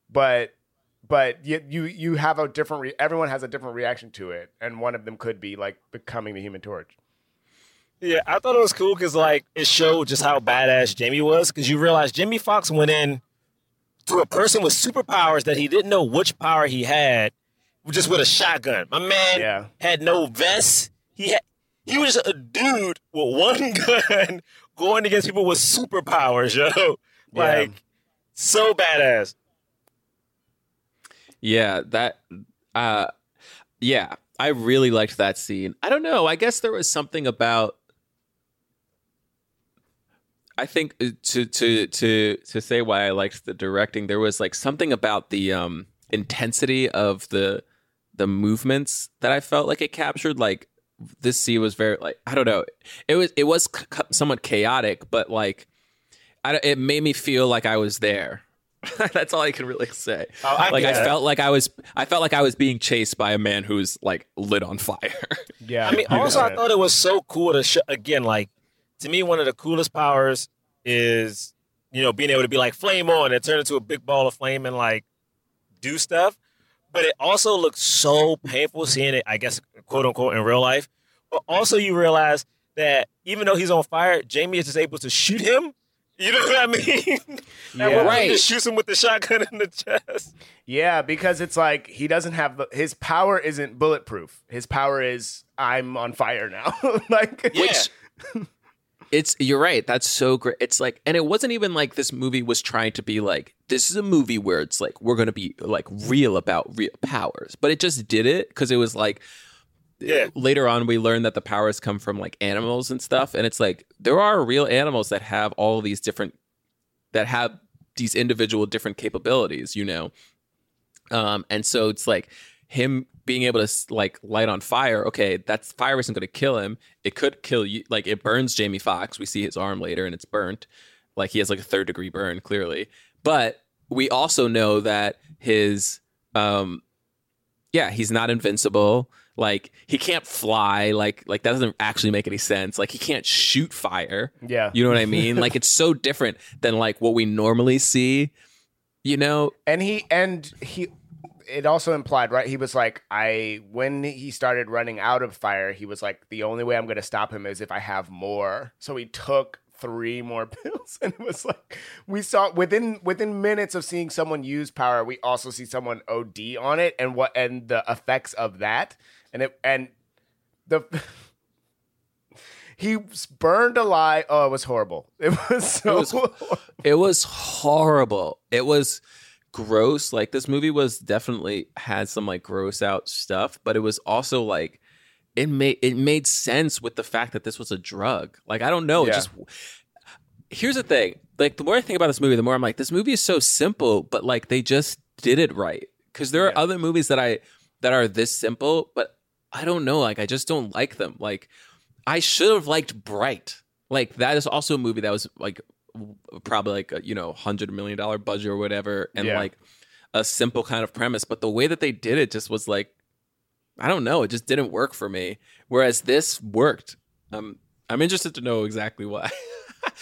but. But you, you you have a different. Re- everyone has a different reaction to it, and one of them could be like becoming the Human Torch. Yeah, I thought it was cool because like it showed just how badass Jamie was. Because you realize Jimmy Fox went in to a person with superpowers that he didn't know which power he had, just with a shotgun. My man Yeah. had no vest. He had he was a dude with one gun going against people with superpowers, yo. Like so badass. yeah, that, uh, yeah, I really liked that scene. I don't know. I guess there was something about. I think uh, to to to to say why I liked the directing, there was like something about the um intensity of the the movements that I felt like it captured. Like this scene was very like I don't know. It was it was c- c- somewhat chaotic, but like I, it made me feel like I was there. That's all I can really say. Oh, I like I get it. felt like I was I felt like I was being chased by a man who's like lit on fire. Yeah. I mean, also, I thought it was so cool to sh- again, like to me, one of the coolest powers is you know being able to be like flame on and turn into a big ball of flame and like do stuff. But it also looks so painful seeing it, I guess, quote unquote, in real life. But also, you realize that even though he's on fire, Jamie is just able to shoot him. You know what I mean? Yeah. one Right. Just shoots him with the shotgun in the chest. Yeah, because it's like he doesn't have the, his power isn't bulletproof. His power is I'm on fire now. like Yeah. It's you're right. That's so great. It's like, and it wasn't even like this movie was trying to be like this is a movie where it's like we're gonna be like real about real powers, but it just did it because it was like Yeah. later on we learned that the powers come from like animals and stuff, and it's like there are real animals that have all these different that have these individual different capabilities, you know. Um, and so it's like him being able to like light on fire. Okay, that's fire isn't going to kill him. It could kill you. Like it burns Jamie Foxx We see his arm later, and it's burnt. Like he has like a third degree burn, clearly. But we also know that his, um, yeah, he's not invincible. Like he can't fly. Like like that doesn't actually make any sense. Like he can't shoot fire. Yeah. You know what I mean? like it's so different than like what we normally see. You know, and he and he it also implied right he was like i when he started running out of fire he was like the only way i'm going to stop him is if i have more. So he took three more pills and it was like we saw within within minutes of seeing someone use power we also see someone od on it and what and the effects of that. And it and the he burned alive oh it was horrible. It was so was- it was horrible. It was gross. Like this movie was definitely had some like gross out stuff, but it was also like it made it made sense with the fact that this was a drug. Like I don't know, it Yeah. just here's the thing. Like the more I think about this movie, the more I'm like, this movie is so simple, but like they just did it right. Because there are Yeah. other movies that I that are this simple, but I don't know. Like I just don't like them. Like I should have liked Bright. Like that is also a movie that was like probably like a, you know hundred million dollar budget or whatever, and Yeah. like a simple kind of premise. But the way that they did it just was like I don't know. It just didn't work for me. Whereas this worked. Um, I'm interested to know exactly why.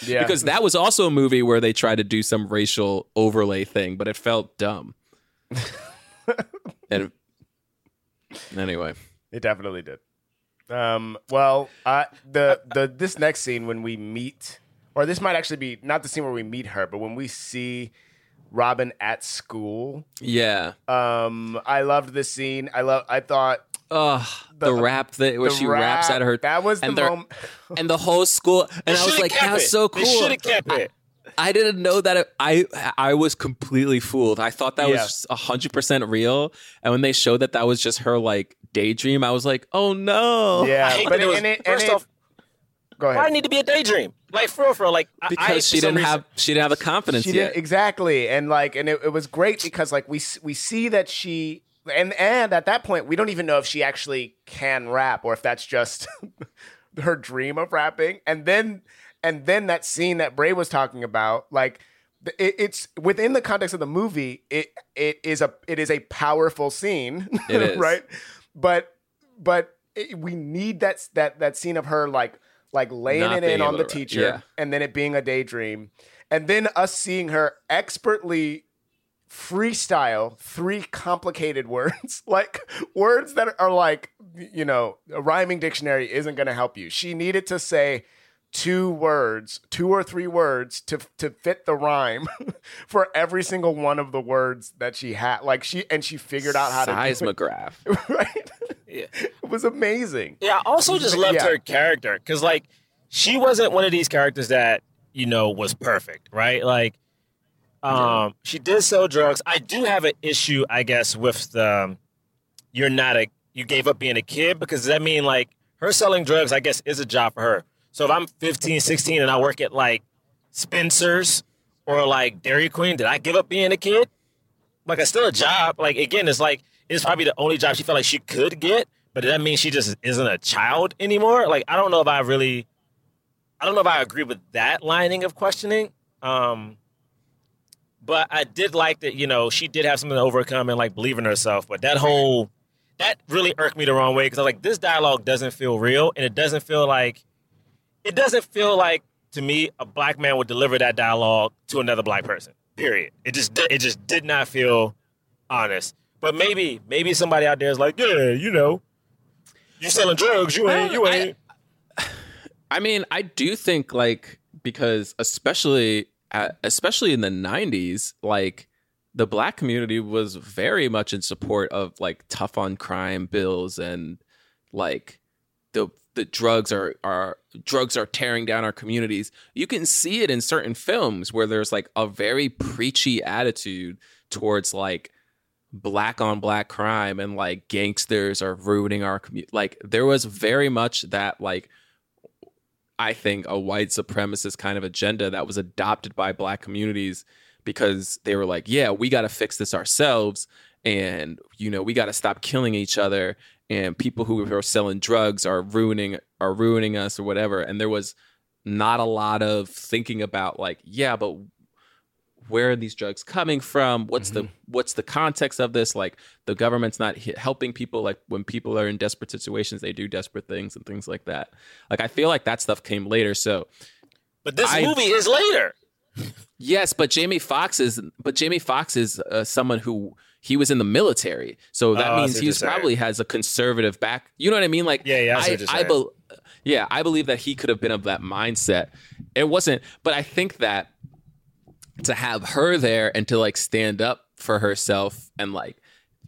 Yeah. because that was also a movie where they tried to do some racial overlay thing, but it felt dumb. and anyway, It definitely did. Um, well, uh, the the this next scene when we meet, or this might actually be not the scene where we meet her, but when we see Robin at school. yeah. Um, I loved this scene. I love. I thought Ugh, the, The- rap that where the she raps rap, at her That was the and they're- moment. and the whole school and They I was like that's it. so They cool. shoulda kept it. I didn't know that it, I I was completely fooled. I thought that Yeah. was hundred percent real, and when they showed that that was just her like daydream, I was like, oh no, Yeah, but that it was- and it, and first it- off, go why ahead. did it need to be a daydream? Like for real, for real, like I- I, because she didn't reason- have she didn't have the confidence She yet. did exactly, and like, and it, it was great because like we we see that she and and at that point we don't even know if she actually can rap or if that's just her dream of rapping, and then and then that scene that Bray was talking about, like. It, it's within the context of the movie. It it is a it is a powerful scene, It is. right? But but it, we need that that that scene of her like like laying Not it in on the to teacher, Yeah. and then it being a daydream, and then us seeing her expertly freestyle three complicated words, like words that are like, you know, a rhyming dictionary isn't going to help you. She needed to say two words, two or three words to to fit the rhyme for every single one of the words that she had. Like she and she figured out how to do. Seismograph. right. Yeah. It was amazing. Yeah, I also just loved Yeah. her character because, like, she wasn't one of these characters that you know was perfect, right? Like, um, she did sell drugs. I do have an issue, I guess, with the um, you're not a you gave up being a kid because that mean like her selling drugs? I guess is a job for her. So if I'm 15, 16, and I work at like Spencer's or like Dairy Queen, did I give up being a kid? Like, it's still a job. Like, again, it's like it's probably the only job she felt like she could get. But that mean she just isn't a child anymore? Like, I don't know if I really, I don't know if I agree with that lining of questioning. Um, But I did like that, you know, she did have something to overcome and like believe in herself. But that whole that really irked me the wrong way because I was like, this dialogue doesn't feel real, and it doesn't feel like it doesn't feel like to me a black man would deliver that dialogue to another black person. Period. It just it just did not feel honest. But maybe maybe somebody out there is like, yeah, you know, you selling drugs, you ain't, you ain't. I mean, I do think like because especially especially in the 90s, like the black community was very much in support of like tough on crime bills and like the the drugs are are drugs are tearing down our communities. You can see it in certain films where there's like a very preachy attitude towards like black on black crime and like gangsters are ruining our community. Like there was very much that like I think a white supremacist kind of agenda that was adopted by black communities because they were like, yeah, we got to fix this ourselves and you know, we got to stop killing each other and people who are selling drugs are ruining are ruining us or whatever and there was not a lot of thinking about like, yeah, but where are these drugs coming from? What's mm-hmm. the what's the context of this? Like the government's not helping people like when people are in desperate situations they do desperate things and things like that. Like i feel like that stuff came later so but this I, movie is later. Yes but jamie foxx is but jamie foxx is uh, someone who he was in the military so that oh, means he probably has a conservative back you know what i mean? Like yeah yeah i, I, I be, yeah i believe that he could have been of that mindset. It wasn't but i think that to have her there and to like stand up for herself and like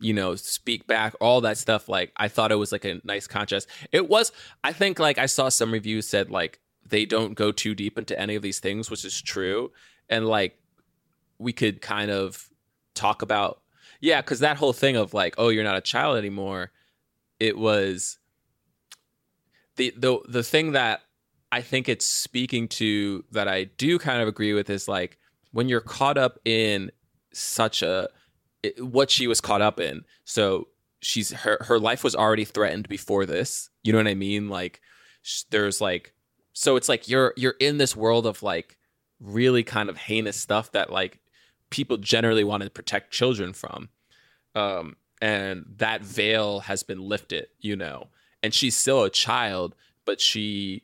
you know speak back all that stuff like i thought it was like a nice contrast. It was i think like i saw some reviews said like they don't go too deep into any of these things which is true. And like we could kind of talk about yeah because that whole thing of like oh you're not a child anymore it was the the the thing that i think it's speaking to that i do kind of agree with is like when you're caught up in such a what she was caught up in. So she's her her life was already threatened before this. You know what I mean? Like sh- there's like so it's like you're you're in this world of like really kind of heinous stuff that like people generally want to protect children from. Um and that veil has been lifted, you know. And she's still a child, but she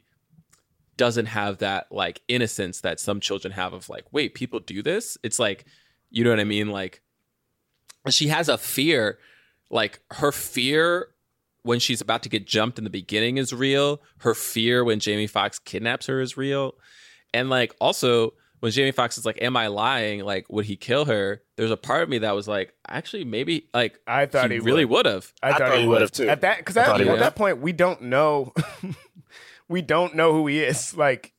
doesn't have that like innocence that some children have of like, wait, people do this? It's like, you know what I mean? Like, she has a fear, like her fear when she's about to get jumped in the beginning is real. Her fear when Jamie Foxx kidnaps her is real. And like, also, when Jamie Foxx is like, "Am I lying? Like, would he kill her?" There's a part of me that was like, actually, maybe like I thought he, he really would have. I, I, thought, he would have too. At that because at that point we don't know we don't know who he is. Like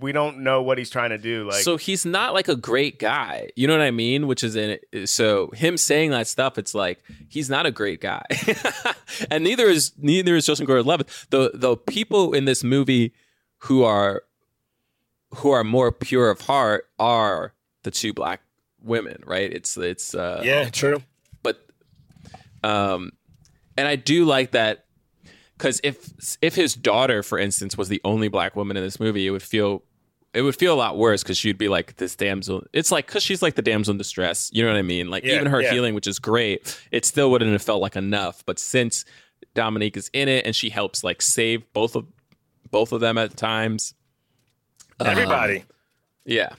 we don't know what he's trying to do. Like so, he's not like a great guy. You know what I mean? Which is in it. So him saying that stuff, it's like he's not a great guy, and neither is neither is Justin Gordon-Levitt. The the people in this movie who are who are more pure of heart are the two black women, right? It's it's uh, yeah, true. But um, and I do like that because if if his daughter, for instance, was the only black woman in this movie, it would feel it would feel a lot worse because she'd be like this damsel. It's like because she's like the damsel in distress. You know what I mean? Like yeah, even her yeah. healing, which is great, it still wouldn't have felt like enough. But since Dominique is in it and she helps like save both of both of them at times, everybody, um, yeah,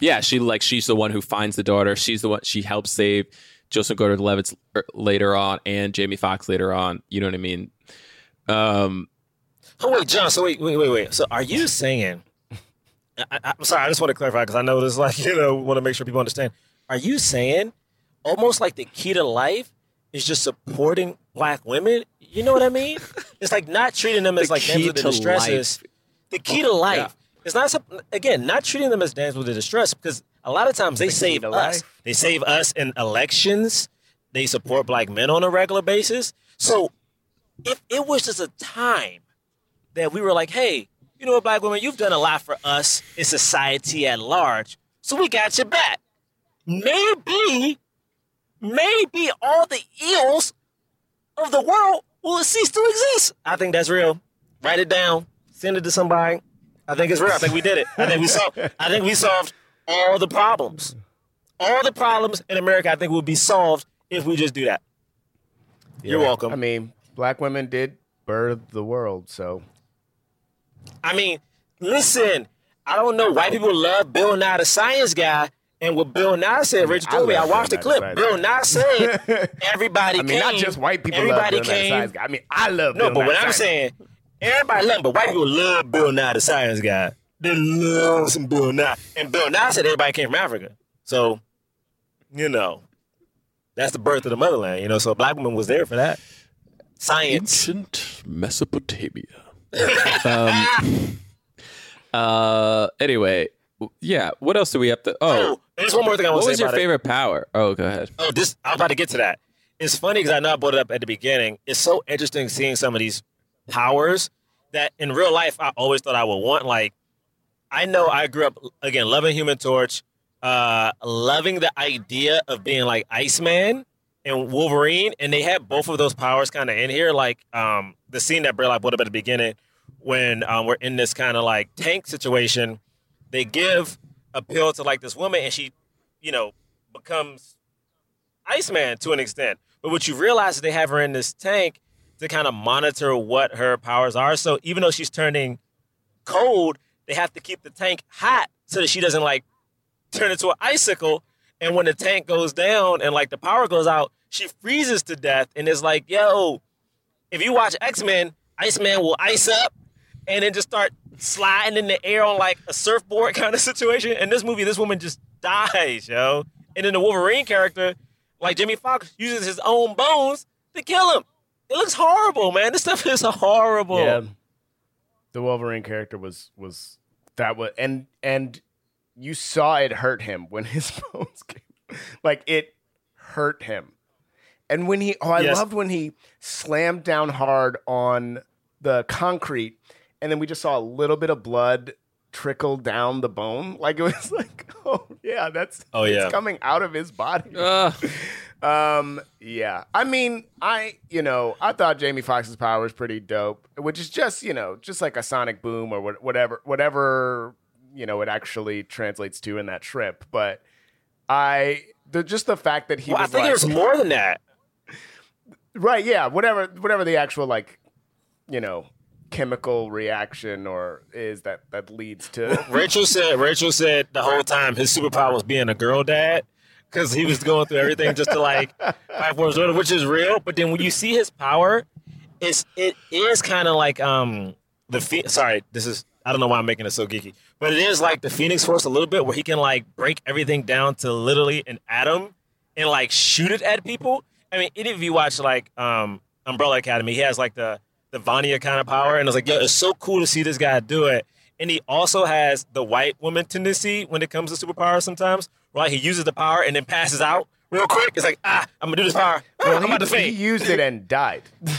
yeah, she like she's the one who finds the daughter. She's the one she helps save. Joseph Gordon-Levitt er, later on and Jamie Foxx later on. You know what I mean? Um, oh wait, John. So wait, wait, wait, wait. So are you saying? I, am sorry. I just want to clarify because I know this. Like you know, want to make sure people understand. Are you saying almost like the key to life is just supporting black women? You know what I mean? it's like not treating them as the like damsel in distress. The key to life. Yeah. It's not again not treating them as damsel in distress because a lot of times they save us. They save us in elections. They support black men on a regular basis. So if it was just a time that we were like, hey, you know what, black women, you've done a lot for us in society at large. So we got your back. Maybe, maybe all the ills of the world will cease to exist. I think that's real. Write it down. Send it to somebody. I think it's real. I think we did it. I think we solved. I think we solved all the problems. All the problems in America, I think, would be solved if we just do that. You're welcome. I mean, black women did birth the world, so I mean, listen, I don't know. White people love Bill Nye the Science Guy. And what Bill Nye said, Rich I told me, I love watched the Bill Nye the clip. Bill Nye said everybody I mean, not just white people everybody love Bill Nye the came, Science Guy. I mean, I love No, Bill but Nye what I'm saying, everybody love, but white people love Bill Nye the Science Guy. They love some Bill Nye. And Bill Nye said everybody came from Africa. So, you know, that's the birth of the motherland, you know. So black woman was there for that. Science. Ancient Mesopotamia. um, uh, anyway, yeah. What else do we have to? Oh, there's one more thing I want What to say was your about it. favorite power? Oh, go ahead. Oh, this I'm about to get to that. It's funny because I know I brought it up at the beginning. It's so interesting seeing some of these powers that in real life I always thought I would want. Like, I know I grew up again loving Human Torch, uh, loving the idea of being like Iceman and Wolverine, and they had both of those powers kind of in here. Like, um, the scene that Bray brought up at the beginning when um, we're in this kind of like tank situation, they give a pill to like this woman, and she, you know, becomes Iceman to an extent. But what you realize is they have her in this tank to kind of monitor what her powers are. So even though she's turning cold, they have to keep the tank hot so that she doesn't like turn into an icicle. And when the tank goes down and like the power goes out, she freezes to death. And it's like, yo, if you watch X Men, Iceman will ice up and then just start sliding in the air on like a surfboard kind of situation. In this movie, this woman just dies, yo. And then the Wolverine character, like Jamie Foxx, uses his own bones to kill him. It looks horrible, man. This stuff is horrible. Yeah. The Wolverine character was was that was and and you saw it hurt him when his bones came. Like it hurt him. And when he oh I Yes. loved when he slammed down hard on the concrete and then we just saw a little bit of blood trickle down the bone. Like it was like, oh yeah, that's Oh, yeah. it's coming out of his body. Um, yeah. I mean, I, you know, I thought Jamie Foxx's power was pretty dope, which is just, you know, just like a sonic boom or what- whatever, whatever, you know, it actually translates to in that trip. But I, the, just the fact that he Well, I was think like, there's more than that. right. Yeah. Whatever, whatever the actual, like, you know, chemical reaction or is that, that leads to. Rachel said Rachel said the whole time his superpower was being a girl dad because he was going through everything just to like fight for his daughter, which is real. But then when you see his power, it's it is kind of like um the Phe- sorry this is I don't know why I'm making it so geeky, but it is like the Phoenix Force a little bit where he can like break everything down to literally an atom and like shoot it at people. I mean, any of you watch like um Umbrella Academy, he has like the the Vanya kind of power, and it's like, yo, it's so cool to see this guy do it. And he also has the white woman tendency when it comes to superpowers sometimes, right? He uses the power and then passes out real quick. It's like, ah, I'm gonna do this power. Ah, I'm about to he, he used it and died.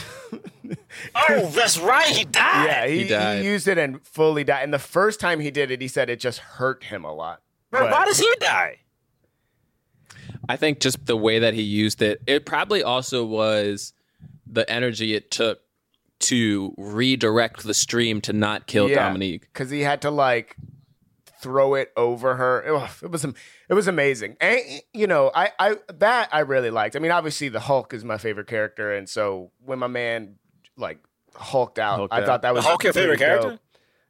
Oh, that's right. He died. Yeah, he, He died. he used it and fully died. And the first time he did it, he said it just hurt him a lot. Bro, But- why does he die? I think just the way that he used it, it probably also was the energy it took to redirect the stream to not kill Dominique. because he had to like throw it over her. It was it was, it was amazing, and you know, I I that I really liked. I mean, obviously, the Hulk is my favorite character, and so when my man like hulked out, Hulked I out. that that was The Hulk your pretty favorite character? dope.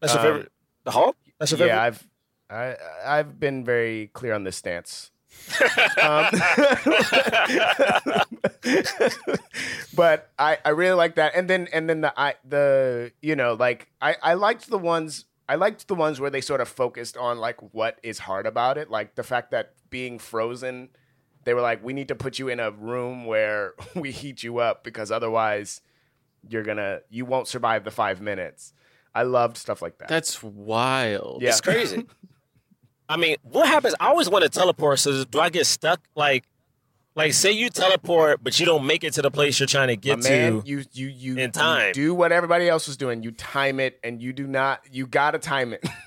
That's your Um, favorite. The Hulk? That's your favorite. Yeah, I've I I've been very clear on this stance. um, but I, I really like that, and then and then the I the you know like I I liked the ones I liked the ones where they sort of focused on like what is hard about it, like the fact that being frozen. They were like, we need to put you in a room where we heat you up because otherwise you're gonna you won't survive the five minutes. I loved stuff like that. That's wild. yeah. It's crazy. I mean, what happens? I always want to teleport. So do I get stuck? Like, like say you teleport, but you don't make it to the place you're trying to get My man, to. you you you in time. You do what everybody else was doing. You time it, and you do not. You gotta time it.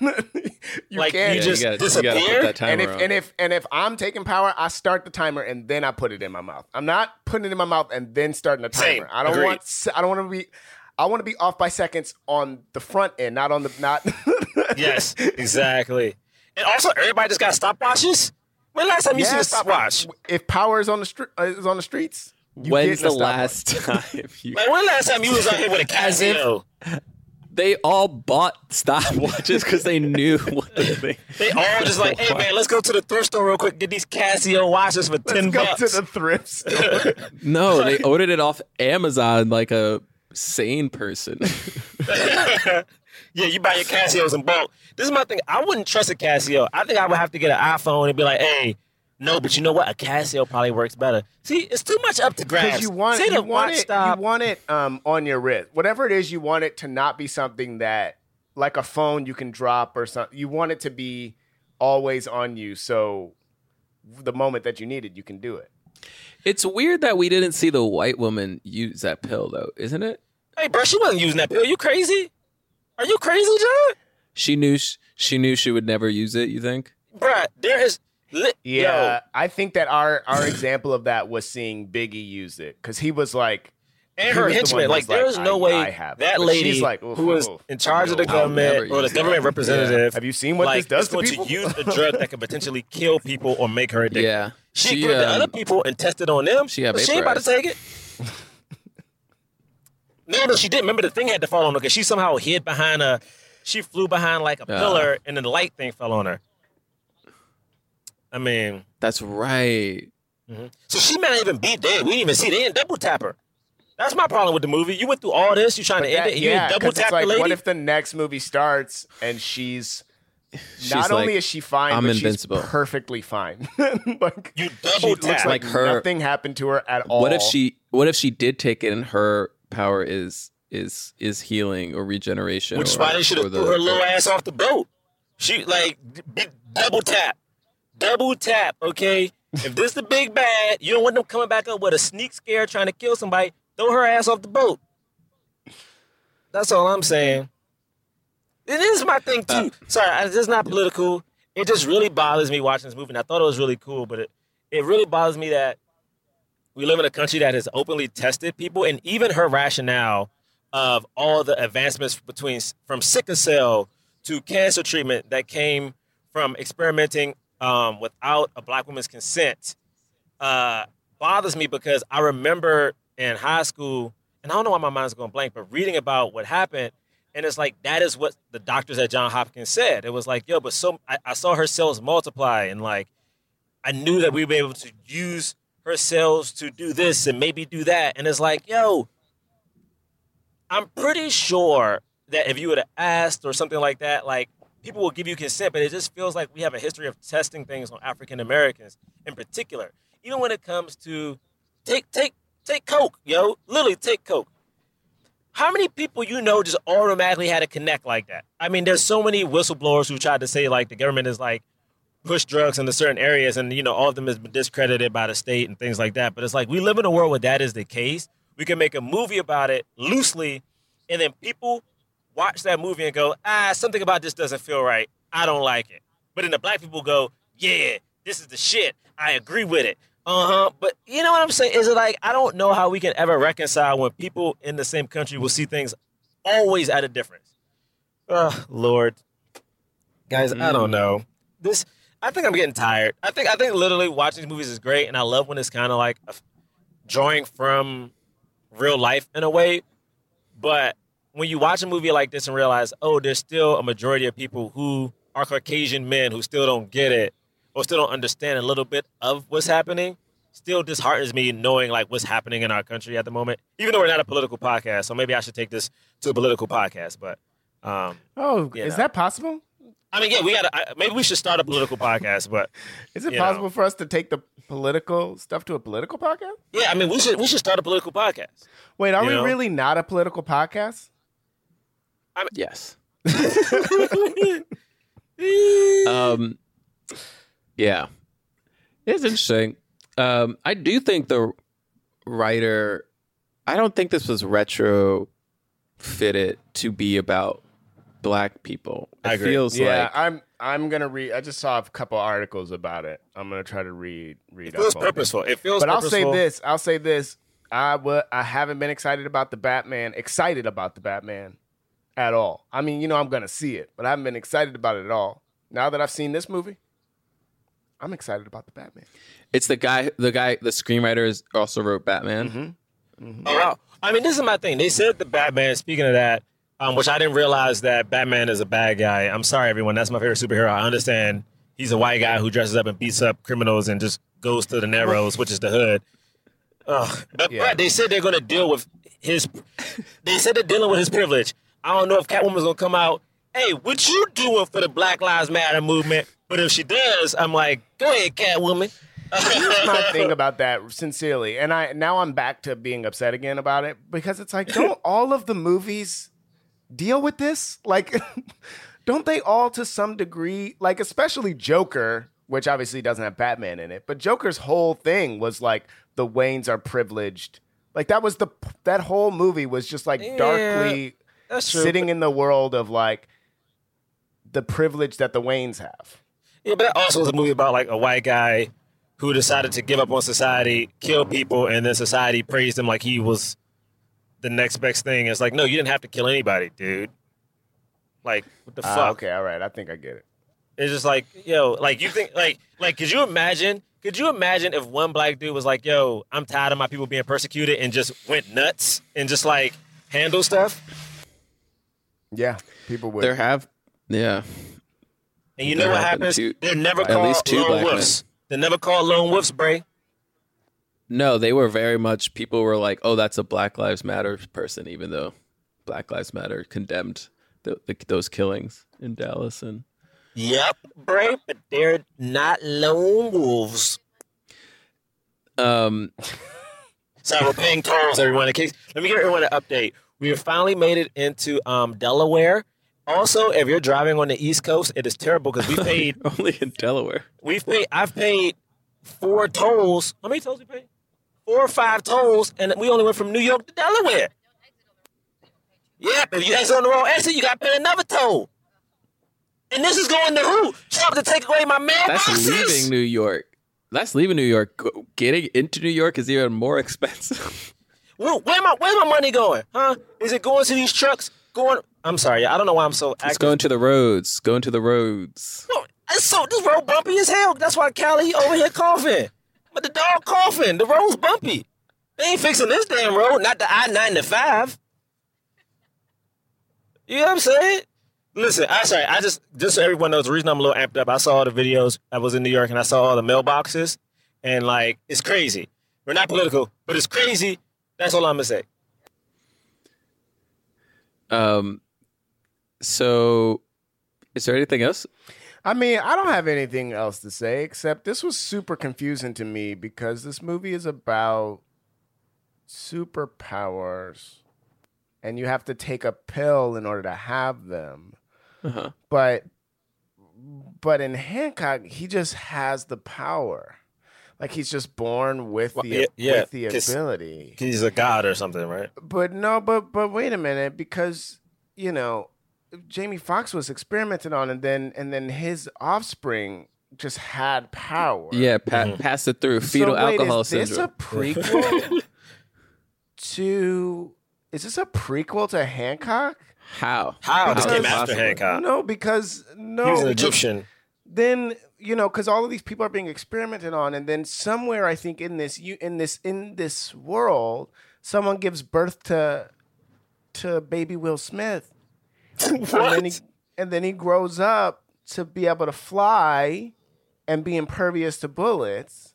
you Like, can't. you just you gotta, you gotta disappear? put that timer and if on. and if and if I'm taking power, I start the timer and then I put it in my mouth. I'm not putting it in my mouth and then starting the timer. Same. I don't Agreed. want. se- I don't want to be. I want to be off by seconds on the front end, not on the not. yes, exactly. And also, everybody just got stopwatches. When last time you seen a stopwatch? If power is on the street uh, is on the streets, you When's the last time you? Like when last time you was out here with a Casio? They all bought stopwatches because they knew what the thing. They all just like, hey man, let's go to the thrift store real quick, get these Casio watches for ten Let's go bucks. to the thrift store. No, they ordered it off Amazon like a sane person. Yeah, you buy your Casios in bulk. This is my thing. I wouldn't trust a Casio. I think I would have to get an iPhone and be like, hey, no, but you know what? A Casio probably works better. See, it's too much up to grabs. Because you want Say you want it stop. you want it um on your wrist. Whatever it is, you want it to not be something that like a phone you can drop or something. You want it to be always on you. So the moment that you need it, you can do it. It's weird that we didn't see the white woman use that pill, though, isn't it? Hey, bro, she wasn't using that pill. You crazy? Are you crazy, John? She knew sh- she knew she would never use it. You think? Bruh, there is. Li- Yeah, Yo, I think that our our example of that was seeing Biggie use it because he was like, and he her was the henchmen. Like, who's like, there's no I- way I have that But lady she's like, oof, who was in charge of the I'll government or the government that. representative. Have you seen what like, this does is to going people? to use a drug that could potentially kill people or make her addicted. Yeah. She, She, gave it to um, other people and tested on them. she got but she ain't about to take it. No, no, she didn't. Remember the thing had to fall on her because she somehow hid behind a. She flew behind like a Ah. pillar and then the light thing fell on her. I mean, That's right. so she might not even be dead. We didn't even see. They didn't double tap her. That's my problem with the movie. You went through all this. You trying to end it. You yeah, double tap like, the lady. what if the next movie starts and she's She's not only is she fine, "I'm but invincible." she's perfectly fine. like you she double looks tap? like, Like her- nothing happened to her at all. What if she? What if she did take it and her power is is is healing or regeneration? Which is why they should have the- threw her little ass off the boat. She like double tap, double tap. Okay, if this the big bad, you don't want them coming back up with a sneak scare trying to kill somebody. Throw her ass off the boat. That's all I'm saying. It is my thing too. Uh, Sorry, it's is not political. It just really bothers me watching this movie. And I thought it was really cool, but it, it really bothers me that we live in a country that has openly tested people, and even her rationale of all the advancements between from sickle cell to cancer treatment that came from experimenting um, without a black woman's consent uh, bothers me because I remember in high school, and I don't know why my mind's going blank, but reading about what happened, and it's like that is what the doctors at John Hopkins said. It was like, yo, but so I, I saw her cells multiply, and like I knew that we'd be able to use her cells to do this and maybe do that, and it's like, yo, I'm pretty sure that if you would have asked or something like that, like people will give you consent, but it just feels like we have a history of testing things on African Americans in particular. Even when it comes to take take take coke, yo, literally take coke. How many people you know just automatically had a connect like that? I mean, there's so many whistleblowers who tried to say like the government is like push drugs into certain areas, and you know all of them has been discredited by the state and things like that. But it's like we live in a world where that is the case. We can make a movie about it loosely, and then people watch that movie and go, ah, something about this doesn't feel right. I don't like it. But then the black people go, yeah, this is the shit. I agree with it. Uh huh. But you know what I'm saying? Is it like I don't know how we can ever reconcile when people in the same country will see things always at a difference. Oh Lord, guys, I don't know. This I think I'm getting tired. I think I think literally watching these movies is great, and I love when it's kind of like a- drawing from real life in a way. But when you watch a movie like this and realize, oh, there's still a majority of people who are Caucasian men who still don't get it or still don't understand a little bit of what's happening, still disheartens me knowing like what's happening in our country at the moment. Even though we're not a political podcast, so maybe I should take this to a political podcast. But um, Oh, is know. that possible? I mean, yeah, we got to maybe we should start a political podcast. But Is it You know. possible for us to take the political stuff to a political podcast? yeah, I mean, we should we should start a political podcast. Wait, are You we know? really not a political podcast? Yes. um, yeah, it's interesting. Um, I do think the writer. I don't think this was retro fitted to be about black people. It I agree. feels yeah, like I'm. I'm gonna read. I just saw a couple articles about it. I'm gonna try to read. Read. It feels up on purposeful. It feels. But I'll say this. I'll say this. I wa- I haven't been excited about the Batman. Excited about the Batman at all. I mean, you know, I'm gonna see it, but I haven't been excited about it at all. now that I've seen this movie, I'm excited about the Batman. It's the guy. The guy. The screenwriters also wrote Batman. Mm-hmm. Mm-hmm. Oh, wow. I mean, this is my thing. They said the Batman. Speaking of that, um, which I didn't realize that Batman is a bad guy. I'm sorry, everyone. That's my favorite superhero. I understand he's a white guy who dresses up and beats up criminals and just goes to the Narrows, which is the hood. Ugh. But, Yeah. but they said they're going to deal with his. They said they're dealing with his privilege. I don't know if Catwoman's going to come out. Hey, what you doing for the Black Lives Matter movement? But if she does, I'm like, go ahead, Catwoman. Here's my thing about that, sincerely, and I now I'm back to being upset again about it because it's like, don't all of the movies deal with this? Like, don't they all to some degree? Like, especially Joker, which obviously doesn't have Batman in it, but Joker's whole thing was like the Waynes are privileged. Like that was the that whole movie was just like darkly sitting in the world of like the privilege that the Waynes have. Yeah, but that also was a movie about like a white guy who decided to give up on society, kill people, and then society praised him like he was the next best thing. It's like, no, you didn't have to kill anybody, dude. Like, what the Ah, fuck? okay, all right, I think I get it. It's just like, yo, like you think, like, like, could you imagine? Could you imagine if one black dude was like, yo, I'm tired of my people being persecuted, and just went nuts and just like handle stuff? Yeah, people would. There have. Yeah. And you know There what happens? two- They're never at called least two lone black wolves. They're never called lone wolves, Bray. No, they were very much. People were like, "Oh, that's a Black Lives Matter person," even though Black Lives Matter condemned the, the, those killings in Dallas and Yep, right, but they're not lone wolves. um. So we're paying tolls, everyone. In case, let me give everyone an update. We have finally made it into um, Delaware. Also, if you're driving on the East Coast, it is terrible because we paid. only in Delaware. We've paid. I've paid four tolls. How many tolls we paid? Four or five tolls, and we only went from New York to Delaware. Yep, if you exit on the wrong exit, you got to pay another toll. And this is going to who? Trump to take away my man. That's mailboxes. leaving New York. That's leaving New York. Getting into New York is even more expensive. Where, where my where's my money going? Huh? Is it going to these trucks? Going? I'm sorry, I don't know why I'm so It's going to the roads. Going to the roads. No, it's so this road bumpy as hell. That's why Callie over here coughing. But the dog coughing. The road's bumpy. They ain't fixing this damn road. Not the I ninety five. You know what I'm saying? Listen, I'm sorry. I just just so everyone knows the reason I'm a little amped up. I saw all the videos. I was in New York and I saw all the mailboxes, and like it's crazy. We're not political, but it's crazy. That's all I'm gonna say. Um. So, is there anything else? I mean, I don't have anything else to say except this was super confusing to me because this movie is about superpowers and you have to take a pill in order to have them. Uh-huh. But but in Hancock, he just has the power. Like he's just born with the yeah, yeah, with the 'cause- ability. He's a god or something, right? But no, but but wait a minute, because you know, Jamie Foxx was experimented on, and then and then his offspring just had power. Yeah, pa- Mm-hmm. pass it through fetal so wait, alcohol is this syndrome. a prequel to? Is this a prequel to Hancock? How? How? This is came after? Hancock. No, because no, he was an Egyptian. then you know because all of these people are being experimented on and then somewhere i think in this you in this in this world someone gives birth to to baby will smith and then he and then he grows up to be able to fly and be impervious to bullets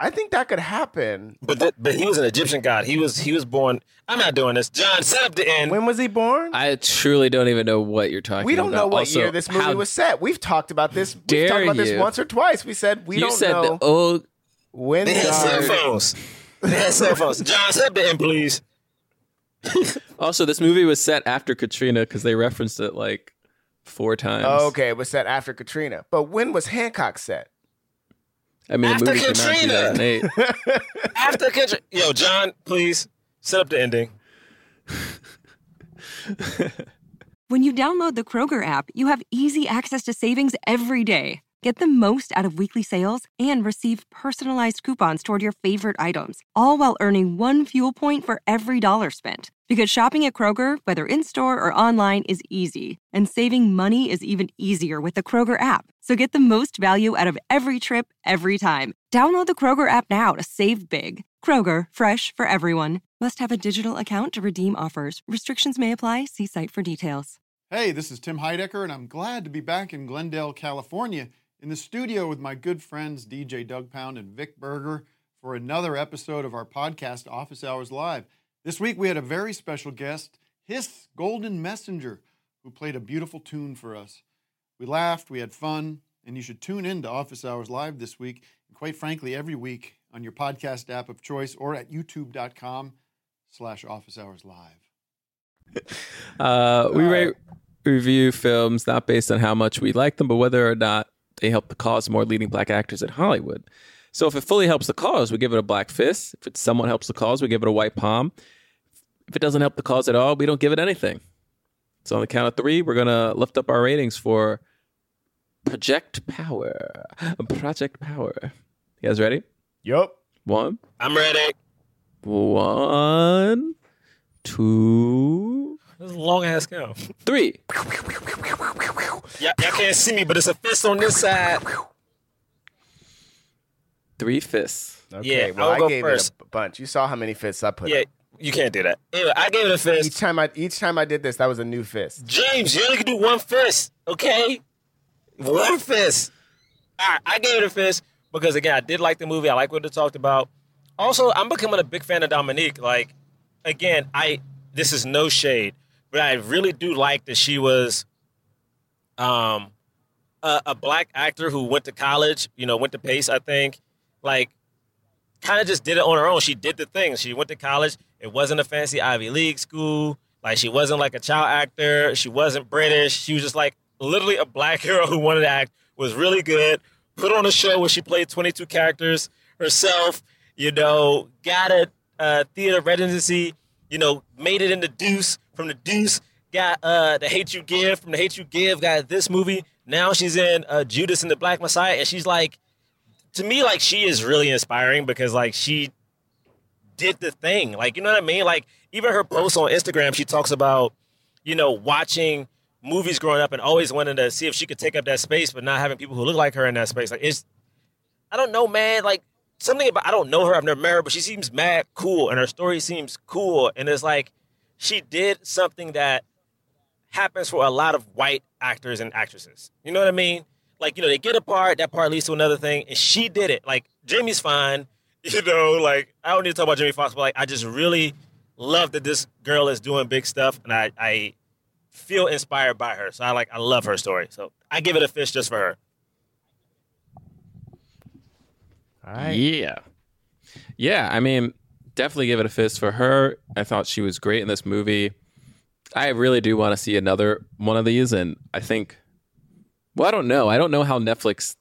i think that could happen But th- but he was an Egyptian god. He was he was born. I'm not doing this. John, set up the end. when was he born I truly don't even know what you're talking about. we don't know what Also, year this movie was set. We've talked about this. We've talked about this once or twice. We said we you don't said know the old. when They had cell phones. They had cell phones. John, set up the end, please. Also, this movie was set after Katrina because they referenced it like four times. Oh, okay, it was set after Katrina. But when was Hancock set? I mean, After the movie came out in Katrina. 2008. After Katrina. Yo, John, please set up the ending. When you download the Kroger app, you have easy access to savings every day. Get the most out of weekly sales and receive personalized coupons toward your favorite items, all while earning one fuel point for every dollar spent. Because shopping at Kroger, whether in store or online, is easy, and saving money is even easier with the Kroger app. So get the most value out of every trip, every time. Download the Kroger app now to save big. Kroger, fresh for everyone. Must have a digital account to redeem offers. Restrictions may apply. See site for details. Hey, this is Tim Heidecker, and I'm glad to be back in Glendale, California, in the studio with my good friends DJ Doug Pound and Vic Berger for another episode of our podcast, Office Hours Live. This week we had a very special guest, His Golden Messenger, who played a beautiful tune for us. We laughed, we had fun, and you should tune in to Office Hours Live this week, and quite frankly, every week on your podcast app of choice or at youtube.com slash office hours live. Uh, we rate review films not based on how much we like them, but whether or not they help the cause of more leading black actors in Hollywood. So if it fully helps the cause, we give it a black fist. If it somewhat helps the cause, we give it a white palm. If it doesn't help the cause at all, we don't give it anything. So on the count of three, we're gonna lift up our ratings for Project Power. Project Power. You guys ready? Yup. One, I'm ready. one, two, This is a long ass count. three. Y'all, y'all can't see me, but it's a fist on this side. Three fists. Okay, Yeah, well, I'll I go gave first. it a bunch. You saw how many fists I put. Yeah, up. You can't do that. Anyway, I gave it a fist. Each time I each time I did this, that was a new fist. James, you only can do one fist, okay? One fist. All right, I gave it a fist because again, I did like the movie. I like what it talked about. Also, I'm becoming a big fan of Dominique. Like, again, I this is no shade, but I really do like that she was, um, a, a black actor who went to college. You know, went to Pace. I think, like, kind of just did it on her own. She did the thing. She went to college. It wasn't a fancy Ivy League school. Like she wasn't like a child actor. She wasn't British. She was just like literally a black girl who wanted to act. Was really good. Put on a show where she played 22 characters herself. You know, got a uh, theater residency. You know, made it into Deuce. From the Deuce, got uh, the Hate You Give. From the Hate You Give, got this movie. Now she's in uh, Judas and the Black Messiah, and she's like, to me, like she is really inspiring because like she did the thing. Like, you know what I mean? Like, even her posts on Instagram, she talks about, you know, watching movies growing up and always wanting to see if she could take up that space, but not having people who look like her in that space. Like, it's, I don't know, man. Like, something about, I don't know her, I've never met her, but she seems mad cool and her story seems cool. And it's like, she did something that happens for a lot of white actors and actresses. You know what I mean? Like, you know, they get a part, that part leads to another thing, and she did it. Like, Jamie's fine. You know, like, I don't need to talk about Jamie Foxx, but like, I just really love that this girl is doing big stuff, and I, I feel inspired by her. So I like, I love her story. So I give it a fish just for her. All right. Yeah. Yeah, I mean, definitely give it a fist for her. I thought she was great in this movie. I really do want to see another one of these, and I think, well, I don't know. I don't know how Netflix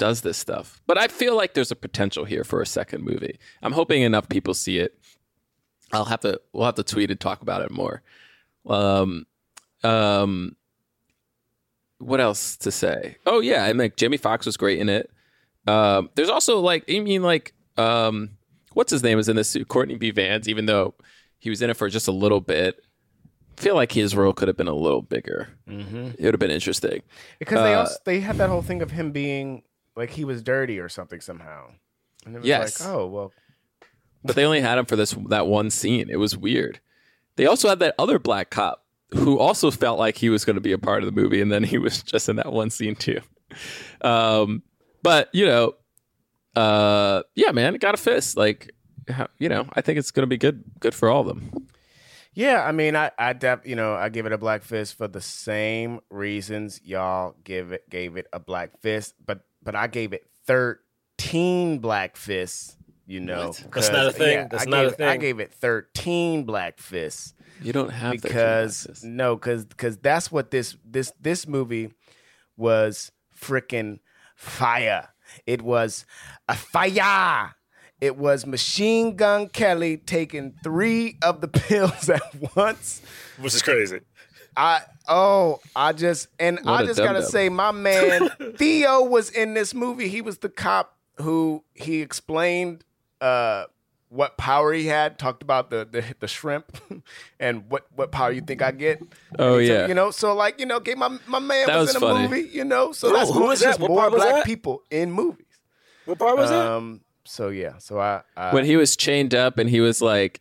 does this stuff, but I feel like there's a potential here for a second movie. I'm hoping enough people see it. I'll have to, we'll have to tweet and talk about it more. Um, um, what else to say? Oh yeah, I mean, Jamie Foxx was great in it. Um, there's also like, I mean, like, um, what's his name is in this? Courtney B. Vance, even though he was in it for just a little bit. I feel like his role could have been a little bigger. Mhm. It would have been interesting Because they Uh, also they had that whole thing of him being like he was dirty or something somehow. And it was Yes. like, oh well, but they only had him for this that one scene. It was weird. They also had that other black cop who also felt like he was going to be a part of the movie, and then he was just in that one scene too. Um, but you know, uh, yeah, man, it got a fist. Like, how- you know, I think it's going to be good, good for all of them. Yeah, I mean, I, I def, you know, I give it a black fist for the same reasons y'all give it gave it a black fist, but but I gave it thirteen black fists. You know, What? That's not a 'cause, thing. That's I not a gave, I gave it thirteen black fists. You don't have 13 because fists. no, because because that's what this this this movie was freaking fire. It was a fire. It was Machine Gun Kelly taking three of the pills at once. Which is crazy. I oh I just and What I a just gotta dum-dum. say my man Theo was in this movie. He was the cop who he explained uh what power he had. Talked about the the, the shrimp and what what power you think I get. Oh, And he took- yeah. you know. So like you know, okay, my my man That was, was in a funny. movie. You know, so Who- that's who more, was that? What more part was black that? people in movies. What part was that? Um. So yeah. So I, I when he was chained up and he was like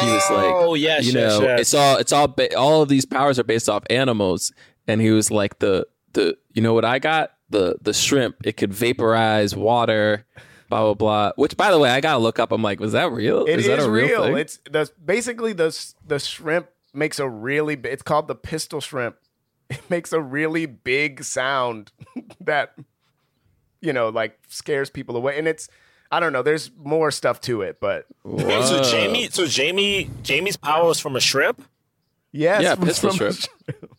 he was like Oh, yes, you yes, know yes. it's all it's all ba- all of these powers are based off animals and he was like the the you know what i got the the shrimp it could vaporize water blah blah blah which by the way i gotta look up i'm like was that real It is, that a real, real. It's the basically the the shrimp makes a really. It's called the pistol shrimp. It makes a really big sound that you know like scares people away, and it's. I don't know. There's more stuff to it, but Wait, so Jamie, so Jamie, Jamie's power was from a shrimp. yes, yeah from- pistol from- shrimp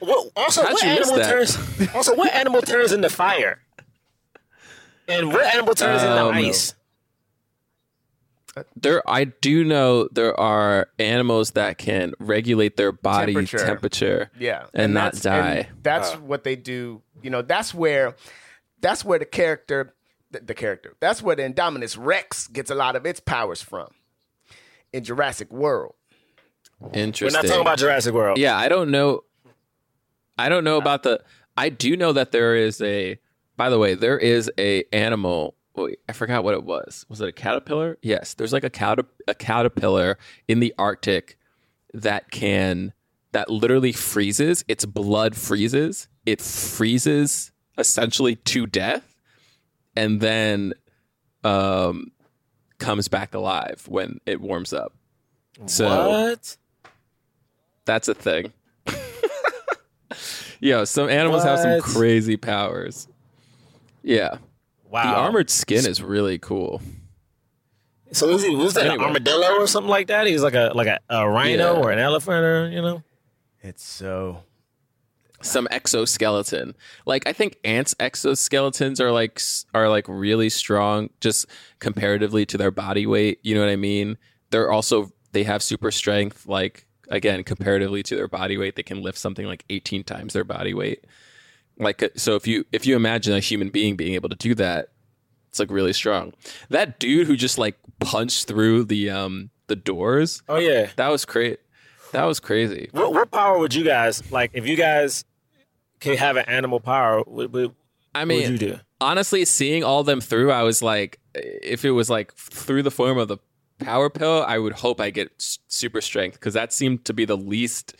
What, also, How'd what you animal that? turns? Also, what animal turns into fire? And what animal turns Um, into ice? there i do know there are animals that can regulate their body Temperature. temperature, Yeah, and, not die and that's what they do. You know, that's where, that's where the character, the, the character, that's where the Indominus Rex gets a lot of its powers from. In Jurassic World, Interesting. We're not talking about Jurassic World. Yeah, I don't know. I don't know about the. I do know that there is a. By the way, there is a animal. Wait, I forgot what it was. Was it a caterpillar? Yes, there's like a cat a caterpillar in the Arctic that can that literally freezes. Its blood freezes. It freezes essentially to death, and then um comes back alive when it warms up. So what? that's a thing. Yo, some animals have some crazy powers. Yeah. Wow. The armored skin is really cool. So was he was that an armadillo or something like that? He was like a like a, a rhino Yeah. or an elephant or you know. it's so Some exoskeleton. Like I think ants exoskeletons are like are like really strong just comparatively to their body weight, you know what I mean? They're also they have super strength like again comparatively to their body weight, they can lift something like 18 times their body weight. Like uh, so if you if you imagine a human being being able to do that, it's like really strong. That dude who just like punched through the um the doors, Oh yeah. that was great. That was crazy. What what power would you guys like if you guys can have an animal power? What, what, I what mean, would you do? honestly, seeing all them through, I was like, if it was like through the form of the power pill, I would hope I get super strength because that seemed to be the least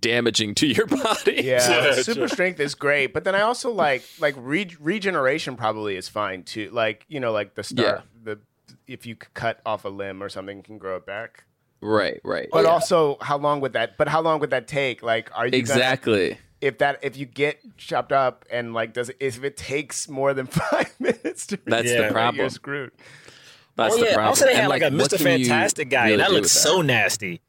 damaging to your body. Yeah, Yeah, super sure. strength is great, but then I also like like re- regeneration probably is fine too. Like you know, like the start the if you cut off a limb or something, you can grow it back. Right, right. But yeah. also, how long would that? But how long would that take? Like, are you gonna- exactly. if that if you get chopped up and like does it if it takes more than five minutes to That's the problem. You're screwed. That's oh the yeah. problem. Also, they And, had like, a Mr. Fantastic guy, really and that looks looked with so nasty.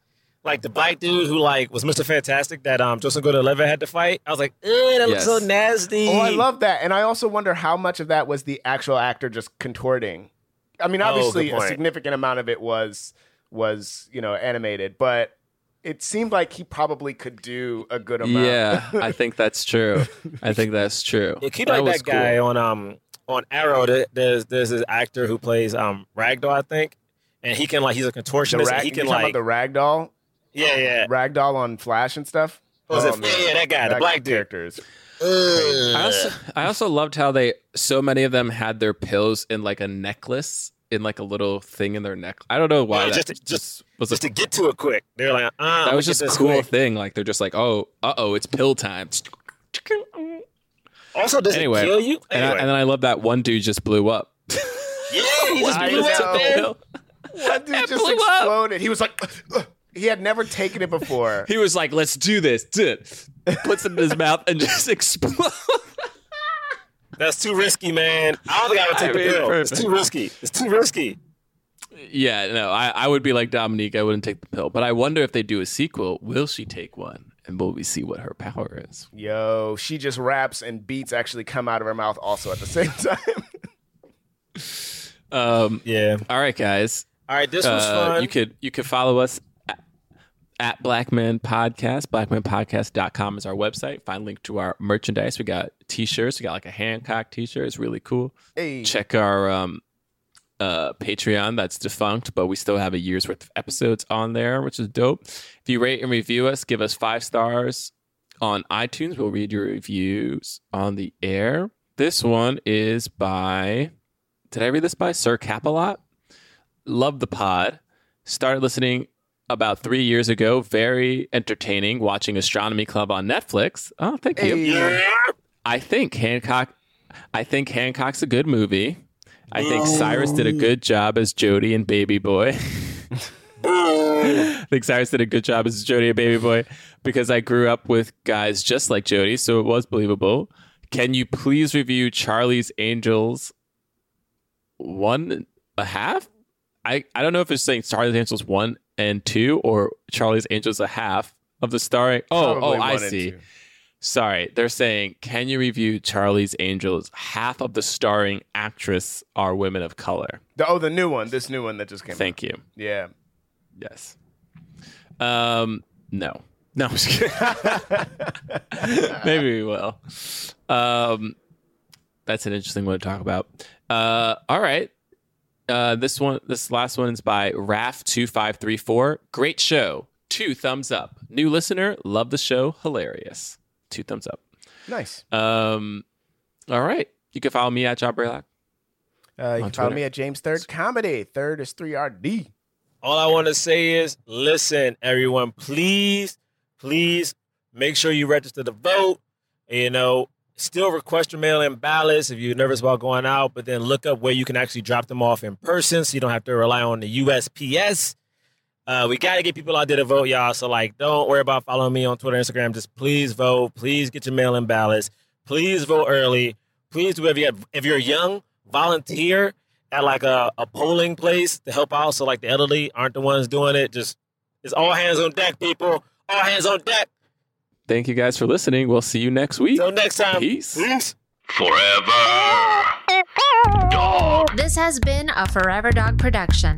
Like the black dude who like was Mr. Fantastic that um Joseph Gordon-Levitt had to fight. I was like, Ugh, that looks so nasty. Oh, I love that, and I also wonder how much of that was the actual actor just contorting. I mean, Oh, obviously, good a significant amount of it was was you know animated, but it seemed like he probably could do a good amount. Yeah, I think that's true. I think that's true. Yeah, keep That like that guy cool. on um on Arrow. There's there's this actor who plays um Ragdoll, I think, and he can like he's a contortionist. rag, he can like about the ragdoll, yeah yeah. ragdoll on Flash and stuff. Oh, it- man. yeah, that guy, the black dude. characters. I also I also loved how they so many of them had their pills in like a necklace in like a little thing in their neck. I don't know why Yeah, that just- just, was Just a, to get to it quick, they're like, uh, that was just a cool thing. Like they're just like, oh, uh oh, it's pill time. Also, does Anyway, it kill you? And, I, and then I love that one dude just blew up. yeah, he just blew up, man. What dude just blew up. exploded? He was like, he had never taken it before. He was like, let's do this. Puts it in his mouth and just explodes. That's too risky, man. I don't think I would take I the mean, pill. It's too risky. It's too risky. Yeah, no, I, I would be like Dominique. I wouldn't take the pill. But I wonder if they do a sequel, will she take one? And will we see what her power is? Yo, she just raps and beats actually come out of her mouth also at the same time. Um, Yeah. all right, guys. All right, this was Uh, fun. You could you could follow us. At, at Black Men Podcast. BlackMenPodcast.com is our website. Find link to our merchandise. We got t-shirts. We got like a Hancock t-shirt. It's really cool. Hey. Check our um, uh, Patreon. That's defunct, but we still have a year's worth of episodes on there, which is dope. If you rate and review us, give us five stars on iTunes. We'll read your reviews on the air. This one is by, did I read this by Sir Capalot? Love the pod. Started listening about three years ago. Very entertaining. Watching Astronomy Club on Netflix. Oh, thank you. I think Hancock. I think Hancock's a good movie. I think Tyrese did a oh. good job as Jody and Baby Boy. I think Tyrese did a good job as Jody and Baby Boy because I grew up with guys just like Jody, so it was believable. Can you please review Charlie's Angels one a half? I, I don't know if it's saying Charlie's Angels one and two or Charlie's Angels a half of the starring. Oh, Probably oh, I see. Sorry, they're saying, can you review Charlie's Angels? Half of the starring actress are women of color. The, oh, the new one. This new one that just came. Thank you. Yeah. Yes. Um, no. No, I'm just kidding. Maybe we will. Um, that's an interesting one to talk about. Uh, all right. Uh, this one, this last one is by Raf2534. Great show. Two thumbs up. New listener. Love the show. Hilarious. Two thumbs up. Nice. Um, all right. You can follow me at John Braylock. Uh, you On can follow Twitter. me at James Third Comedy. Third is three RD. All I want to say is, listen, everyone, please, please make sure you register to vote. You know, still request your mail-in ballots if you're nervous about going out, but then look up where you can actually drop them off in person, so you don't have to rely on the USPS. Uh, we got to get people out there to vote, y'all. So, like, don't worry about following me on Twitter, Instagram. Just please vote. Please get your mail-in ballots. Please vote early. Please do if you if you're young, volunteer at like a, a polling place to help out. So like the elderly aren't the ones doing it. Just it's all hands on deck, people. All hands on deck. Thank you guys for listening. We'll see you next week. Till next time. Peace. Peace. This has been a Forever Dog production.